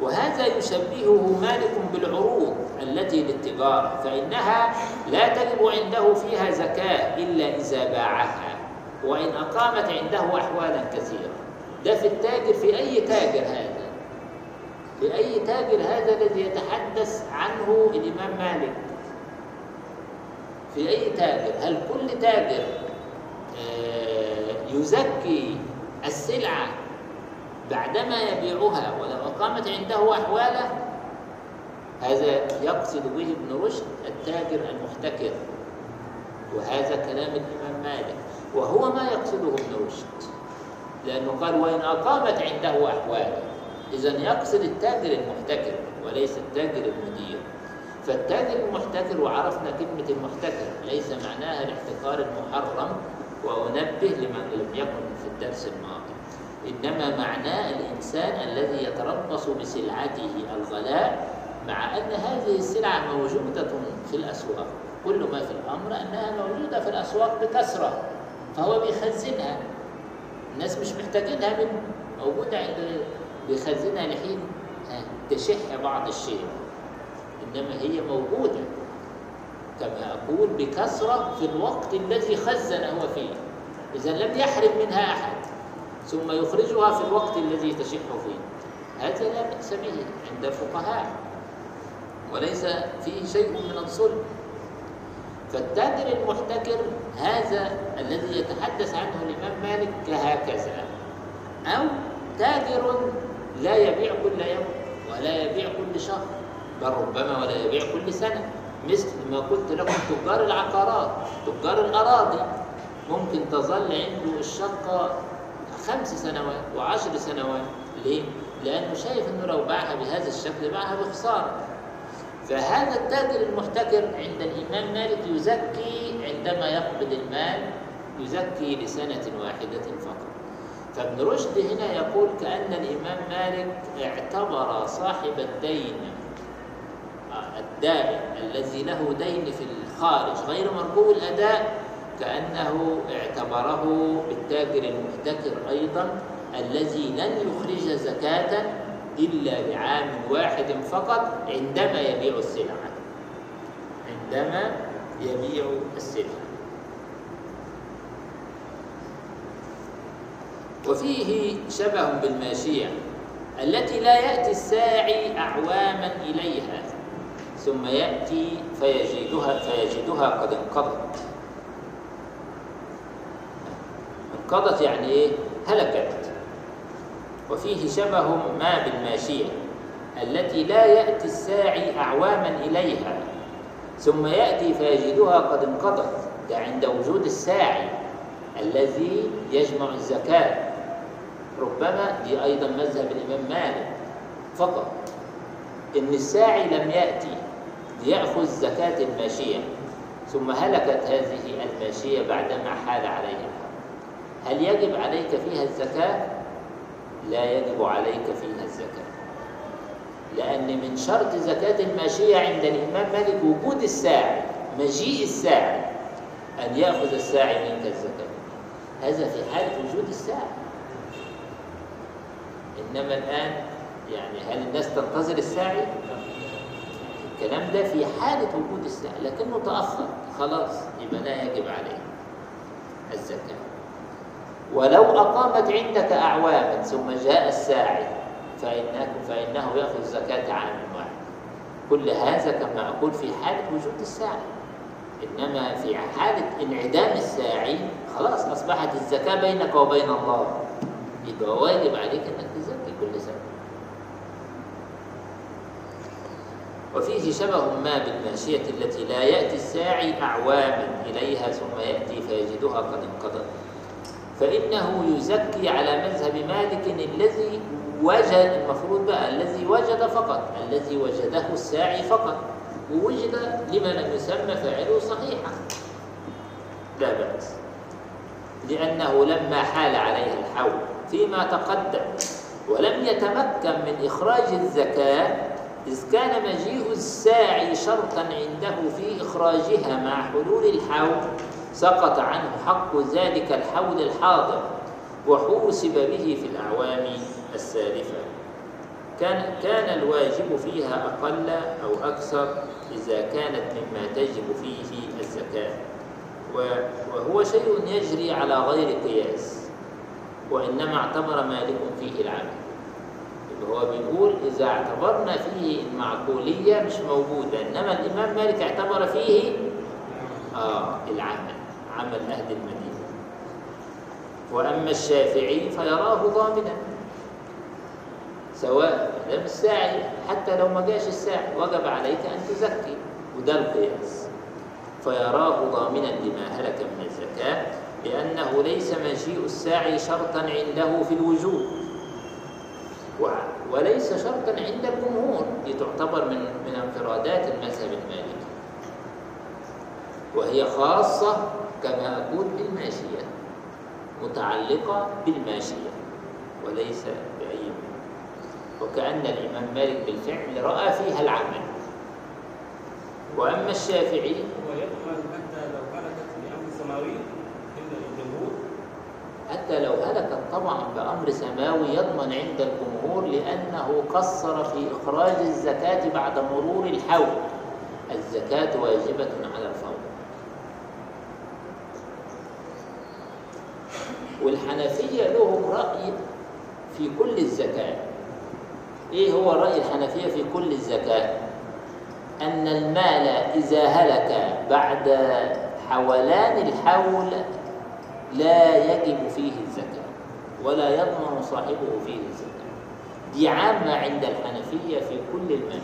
وهذا يشبهه مالك بالعروض التي للتجارة فإنها لا تجب عنده فيها زكاة إلا إذا باعها وإن أقامت عنده أحوالا كثيرة. ده في التاجر في أي تاجر هذا؟ في أي تاجر هذا الذي يتحدث عنه الإمام مالك؟ في أي تاجر هل كل تاجر يزكي السلعة بعدما يبيعها ولو أقامت عنده أحواله؟ هذا يقصد به ابن رشد التاجر المحتكر وهذا كلام الإمام مالك وهو ما يقصده ابن رشد لأنه قال وإن أقامت عنده أحواله إذا يقصد التاجر المحتكر وليس التاجر المدير. فالتاجر المحتكر وعرفنا كلمة المحتكر ليس معناها الاحتكار المحرم وأنبه لمن لم يكن في الدرس الماضي. إنما معناه الإنسان الذي يتربص بسلعته الغلاء مع أن هذه السلعة موجودة في الأسواق. كل ما في الأمر أنها موجودة في الأسواق بكثرة فهو بيخزنها. الناس مش محتاجينها منه موجودة عند بيخزنها لحين تشح بعض الشيء. إنما هي موجودة كما أقول بكثرة في الوقت الذي خزن هو فيه. إذا لم يحرم منها أحد ثم يخرجها في الوقت الذي تشح فيه. هذا لا بأس به عند الفقهاء. وليس فيه شيء من الظلم. فالتاجر المحتكر هذا الذي يتحدث عنه الإمام مالك كهكذا. أو تاجر لا يبيع كل يوم ولا يبيع كل شهر. بل ربما ولا يبيع كل سنة. مثل ما قلت لكم تجار العقارات. تجار الأراضي. ممكن تظل عنده الشقة خمس سنوات وعشر سنوات. ليه؟ لأنه شايف أنه لو باعها بهذا الشكل باعها بخسارة. فهذا التاجر المحتكر عند الإمام مالك يزكي عندما يقبض المال يزكي لسنة واحدة فقط. فابن رشد هنا يقول كأن الإمام مالك اعتبر صاحب الدين الدائن الذي له دين في الخارج غير مرجو الأداء كأنه اعتبره بالتاجر المحتكر أيضا الذي لن يخرج زكاة إلا بعام واحد فقط عندما يبيع السلعة عندما يبيع السلعة وفيه شبه بالماشية التي لا يأتي الساعي أعواما إليها. ثم يأتي فيجدها فيجدها قد انقضت. انقضت يعني إيه؟ هلكت. وفيه شبه ما بالماشية التي لا يأتي الساعي أعواما إليها. ثم يأتي فيجدها قد انقضت. ده عند وجود الساعي الذي يجمع الزكاة. ربما دي أيضا مذهب الإمام مالك فقط. إن الساعي لم يأتي ليأخذ زكاة الماشية ثم هلكت هذه الماشية بعدما حال عليها هل يجب عليك فيها الزكاة؟ لا يجب عليك فيها الزكاة لأن من شرط زكاة الماشية عند الإمام مالك وجود الساعي مجيء الساعي أن يأخذ الساعي منك الزكاة هذا في حالة وجود الساعي إنما الآن يعني هل الناس تنتظر الساعي؟ الكلام ده في حالة وجود الساعي لكنه تأخر. خلاص يبقى لا يجب عليه الزكاة. ولو أقامت عندك أعواما ثم جاء الساعي فإنه, فإنه يأخذ زكاة عام واحد. كل هذا كما أقول في حالة وجود الساعي. إنما في حالة انعدام الساعي خلاص أصبحت الزكاة بينك وبين الله. يبقى واجب عليك أنك تزكي كل سنة وفيه شبه ما بالماشية التي لا يأتي الساعي أعواما إليها ثم يأتي فيجدها قد انقضت فإنه يزكي على مذهب مالك الذي وجد المفروض بقى الذي وجد فقط الذي وجده الساعي فقط. ووجد لما لم يسمى فاعله صحيحا. لا بأس. لأنه لما حال عليه الحول فيما تقدم ولم يتمكن من إخراج الزكاة إذ كان مجيء الساعي شرطا عنده في إخراجها مع حلول الحول سقط عنه حق ذلك الحول الحاضر وحوسب به في الأعوام السالفة. كان كان الواجب فيها أقل أو أكثر إذا كانت مما تجب فيه الزكاة. وهو شيء يجري على غير قياس وإنما اعتبر مالك فيه العمل اللي هو بيقول إذا اعتبرنا فيه المعقولية مش موجودة إنما الإمام مالك اعتبر فيه آه العمل عمل أهل المدينة. وأما الشافعي فيراه ضامنا سواء لم الساعي حتى لو ما جاش الساعي وجب عليك أن تزكي وده القياس. فيراه ضامنا لما هلك من الزكاة لأنه ليس مجيء الساعي شرطا عنده في الوجوب. وليس شرطا عند الجمهور دي تعتبر من من انفرادات المذهب المالكي. وهي خاصة كما أقول بالماشية متعلقة بالماشية وليس بأي وكأن الإمام مالك بالفعل رأى فيها العمل. وأما الشافعي ويضمن حتى لو هلكت بأمر الجمهور حتى لو هلكت طبعا بأمر سماوي يضمن عند الجمهور لأنه قصر في إخراج الزكاة بعد مرور الحول. الزكاة واجبة على الفور. والحنفية لهم رأي في كل الزكاة. إيه هو رأي الحنفية في كل الزكاة؟ أن المال إذا هلك بعد حولان الحول لا يجب فيه الزكاة ولا يضمن صاحبه فيه الزكاة. دي عامة عند الحنفية في كل المال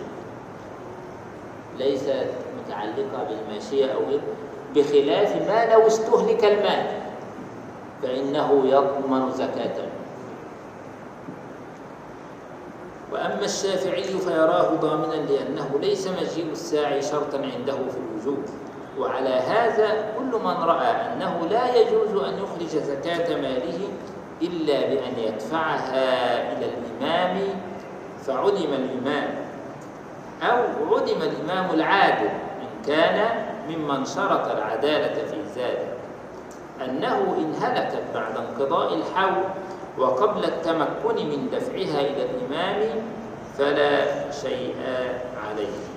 ليست متعلقة بالماشية أو غيره بخلاف ما لو استهلك المال فإنه يضمن زكاة. وأما الشافعي فيراه ضامنا لأنه ليس مجيء الساعي شرطا عنده في الوجوب. وعلى هذا كل من رأى أنه لا يجوز أن يخرج زكاة ماله إلا بأن يدفعها إلى الإمام فعلم الإمام. أو علم الإمام العادل إن كان ممن شرط العدالة في ذلك. أنه إن هلكت بعد انقضاء الحول وقبل التمكن من دفعها إلى الإمام فلا شيء عليه.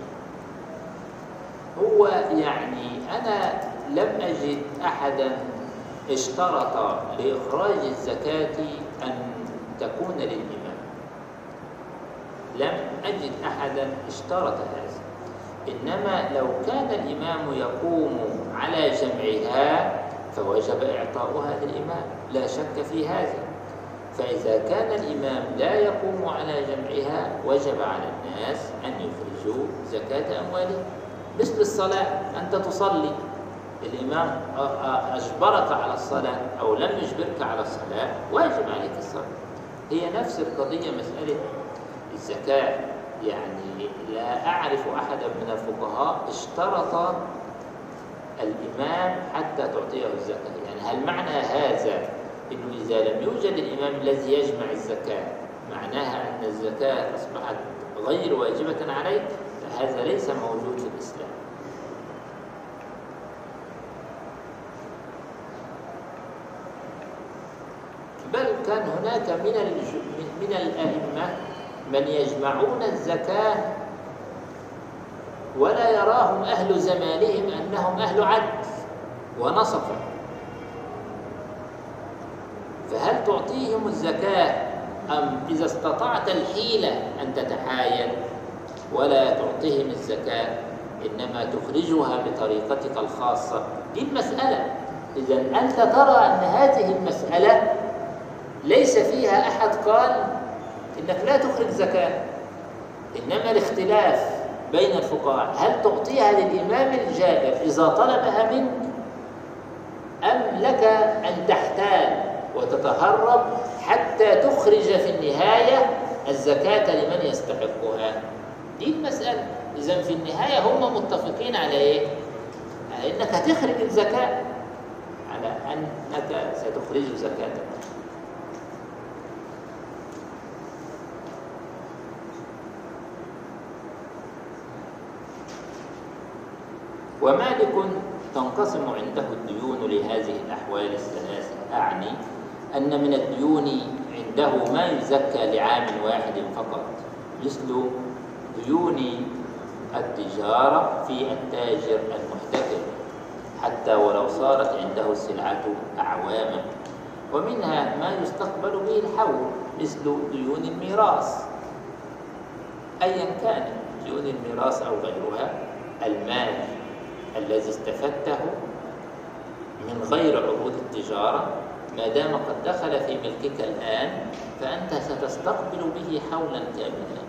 هو يعني أنا لم أجد أحدا اشترط لإخراج الزكاة أن تكون للإمام. لم أجد أحدا اشترط هذا. إنما لو كان الإمام يقوم على جمعها فوجب إعطاؤها للإمام لا شك في هذا. فإذا كان الإمام لا يقوم على جمعها وجب على الناس أن يخرجوا زكاة أموالهم. مثل الصلاة أنت تصلي. الإمام أجبرك على الصلاة أو لم يجبرك على الصلاة واجب عليك الصلاة. هي نفس القضية مسألة الزكاة. يعني لا أعرف أحدا من الفقهاء اشترط الإمام حتى تعطيه الزكاة. يعني هل معنى هذا أنه إذا لم يوجد الإمام الذي يجمع الزكاة معناها أن الزكاة أصبحت غير واجبة عليك هذا ليس موجود. الإسلام. بل كان هناك من من الأئمة من يجمعون الزكاة ولا يراهم أهل زمانهم أنهم أهل عدل ونصفا فهل تعطيهم الزكاة أم إذا استطعت الحيلة أن تتحايل؟ ولا تعطيهم الزكاة إنما تخرجها بطريقتك الخاصة. دي المسألة. إذا أنت ترى أن هذه المسألة ليس فيها أحد قال إنك لا تخرج زكاة. إنما الاختلاف بين الفقهاء. هل تعطيها للإمام الجائر إذا طلبها منك؟ أم لك أن تحتال وتتهرب حتى تخرج في النهاية الزكاة لمن يستحقها؟ دي المسألة. إذا في النهاية هم متفقين على إيه؟ على إنك هتخرج الزكاة على أنك ستخرج زكاة ومالك تنقسم عنده الديون لهذه الأحوال الثلاثة أعني أن من الديون عنده ما يزكى لعام واحد فقط مثل ديون التجارة في التاجر المحتكر حتى ولو صارت عنده السلعة أعواما. ومنها ما يستقبل به الحول مثل ديون الميراث. أيا كان ديون الميراث أو غيرها المال الذي استفدته من غير عروض التجارة ما دام قد دخل في ملكك الآن فأنت ستستقبل به حولا كاملا.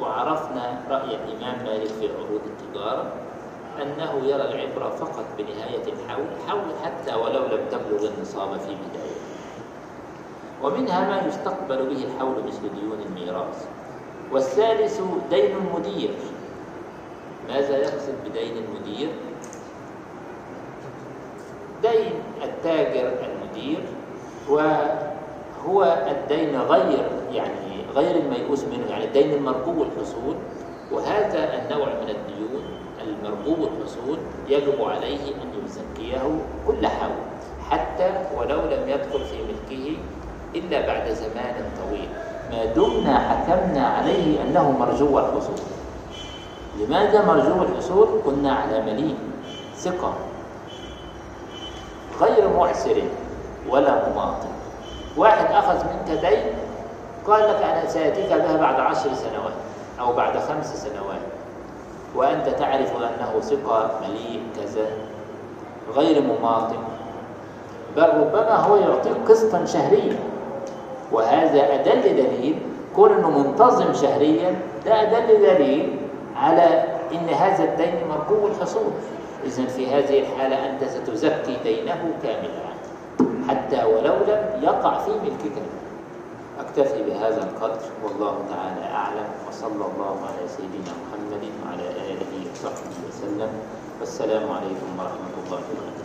وعرفنا رأي الإمام مالك في عروض التجارة أنه يرى العبرة فقط بنهاية الحول حول حتى ولو لم تبلغ النصاب في بداية. ومنها ما يستقبل به الحول مثل ديون الميراث. والثالث دين المدير ماذا يقصد بدين المدير؟ دين التاجر المدير وهو الدين غير يعني غير الميؤوس منه يعني الدين المرغوب الحصول وهذا النوع من الديون المرغوب الحصول يجب عليه أن يزكيه كل حول حتى ولو لم يدخل في ملكه إلا بعد زمان طويل. ما دمنا حكمنا عليه أنه مرجو الحصول لماذا مرجو الحصول؟ كنا على مليء ثقة غير معسر ولا مماطل. واحد أخذ منك دين قال لك أنا سأتيك بها بعد عشر سنوات أو بعد خمس سنوات وأنت تعرف أنه ثقة مليء كذا غير مماطل بل ربما هو يعطيك قسطا شهريا. وهذا أدل دليل كون أنه منتظم شهريا ده أدل دليل على أن هذا الدين مرجو الحصول. إذا في هذه الحالة أنت ستزكي دينه كاملا. حتى ولو لم يقع في ملكك أكتفي بهذا القدر والله تعالى أعلم وصلى الله على سيدنا محمد وعلى آله وصحبه وسلم. والسلام عليكم ورحمة الله وبركاته.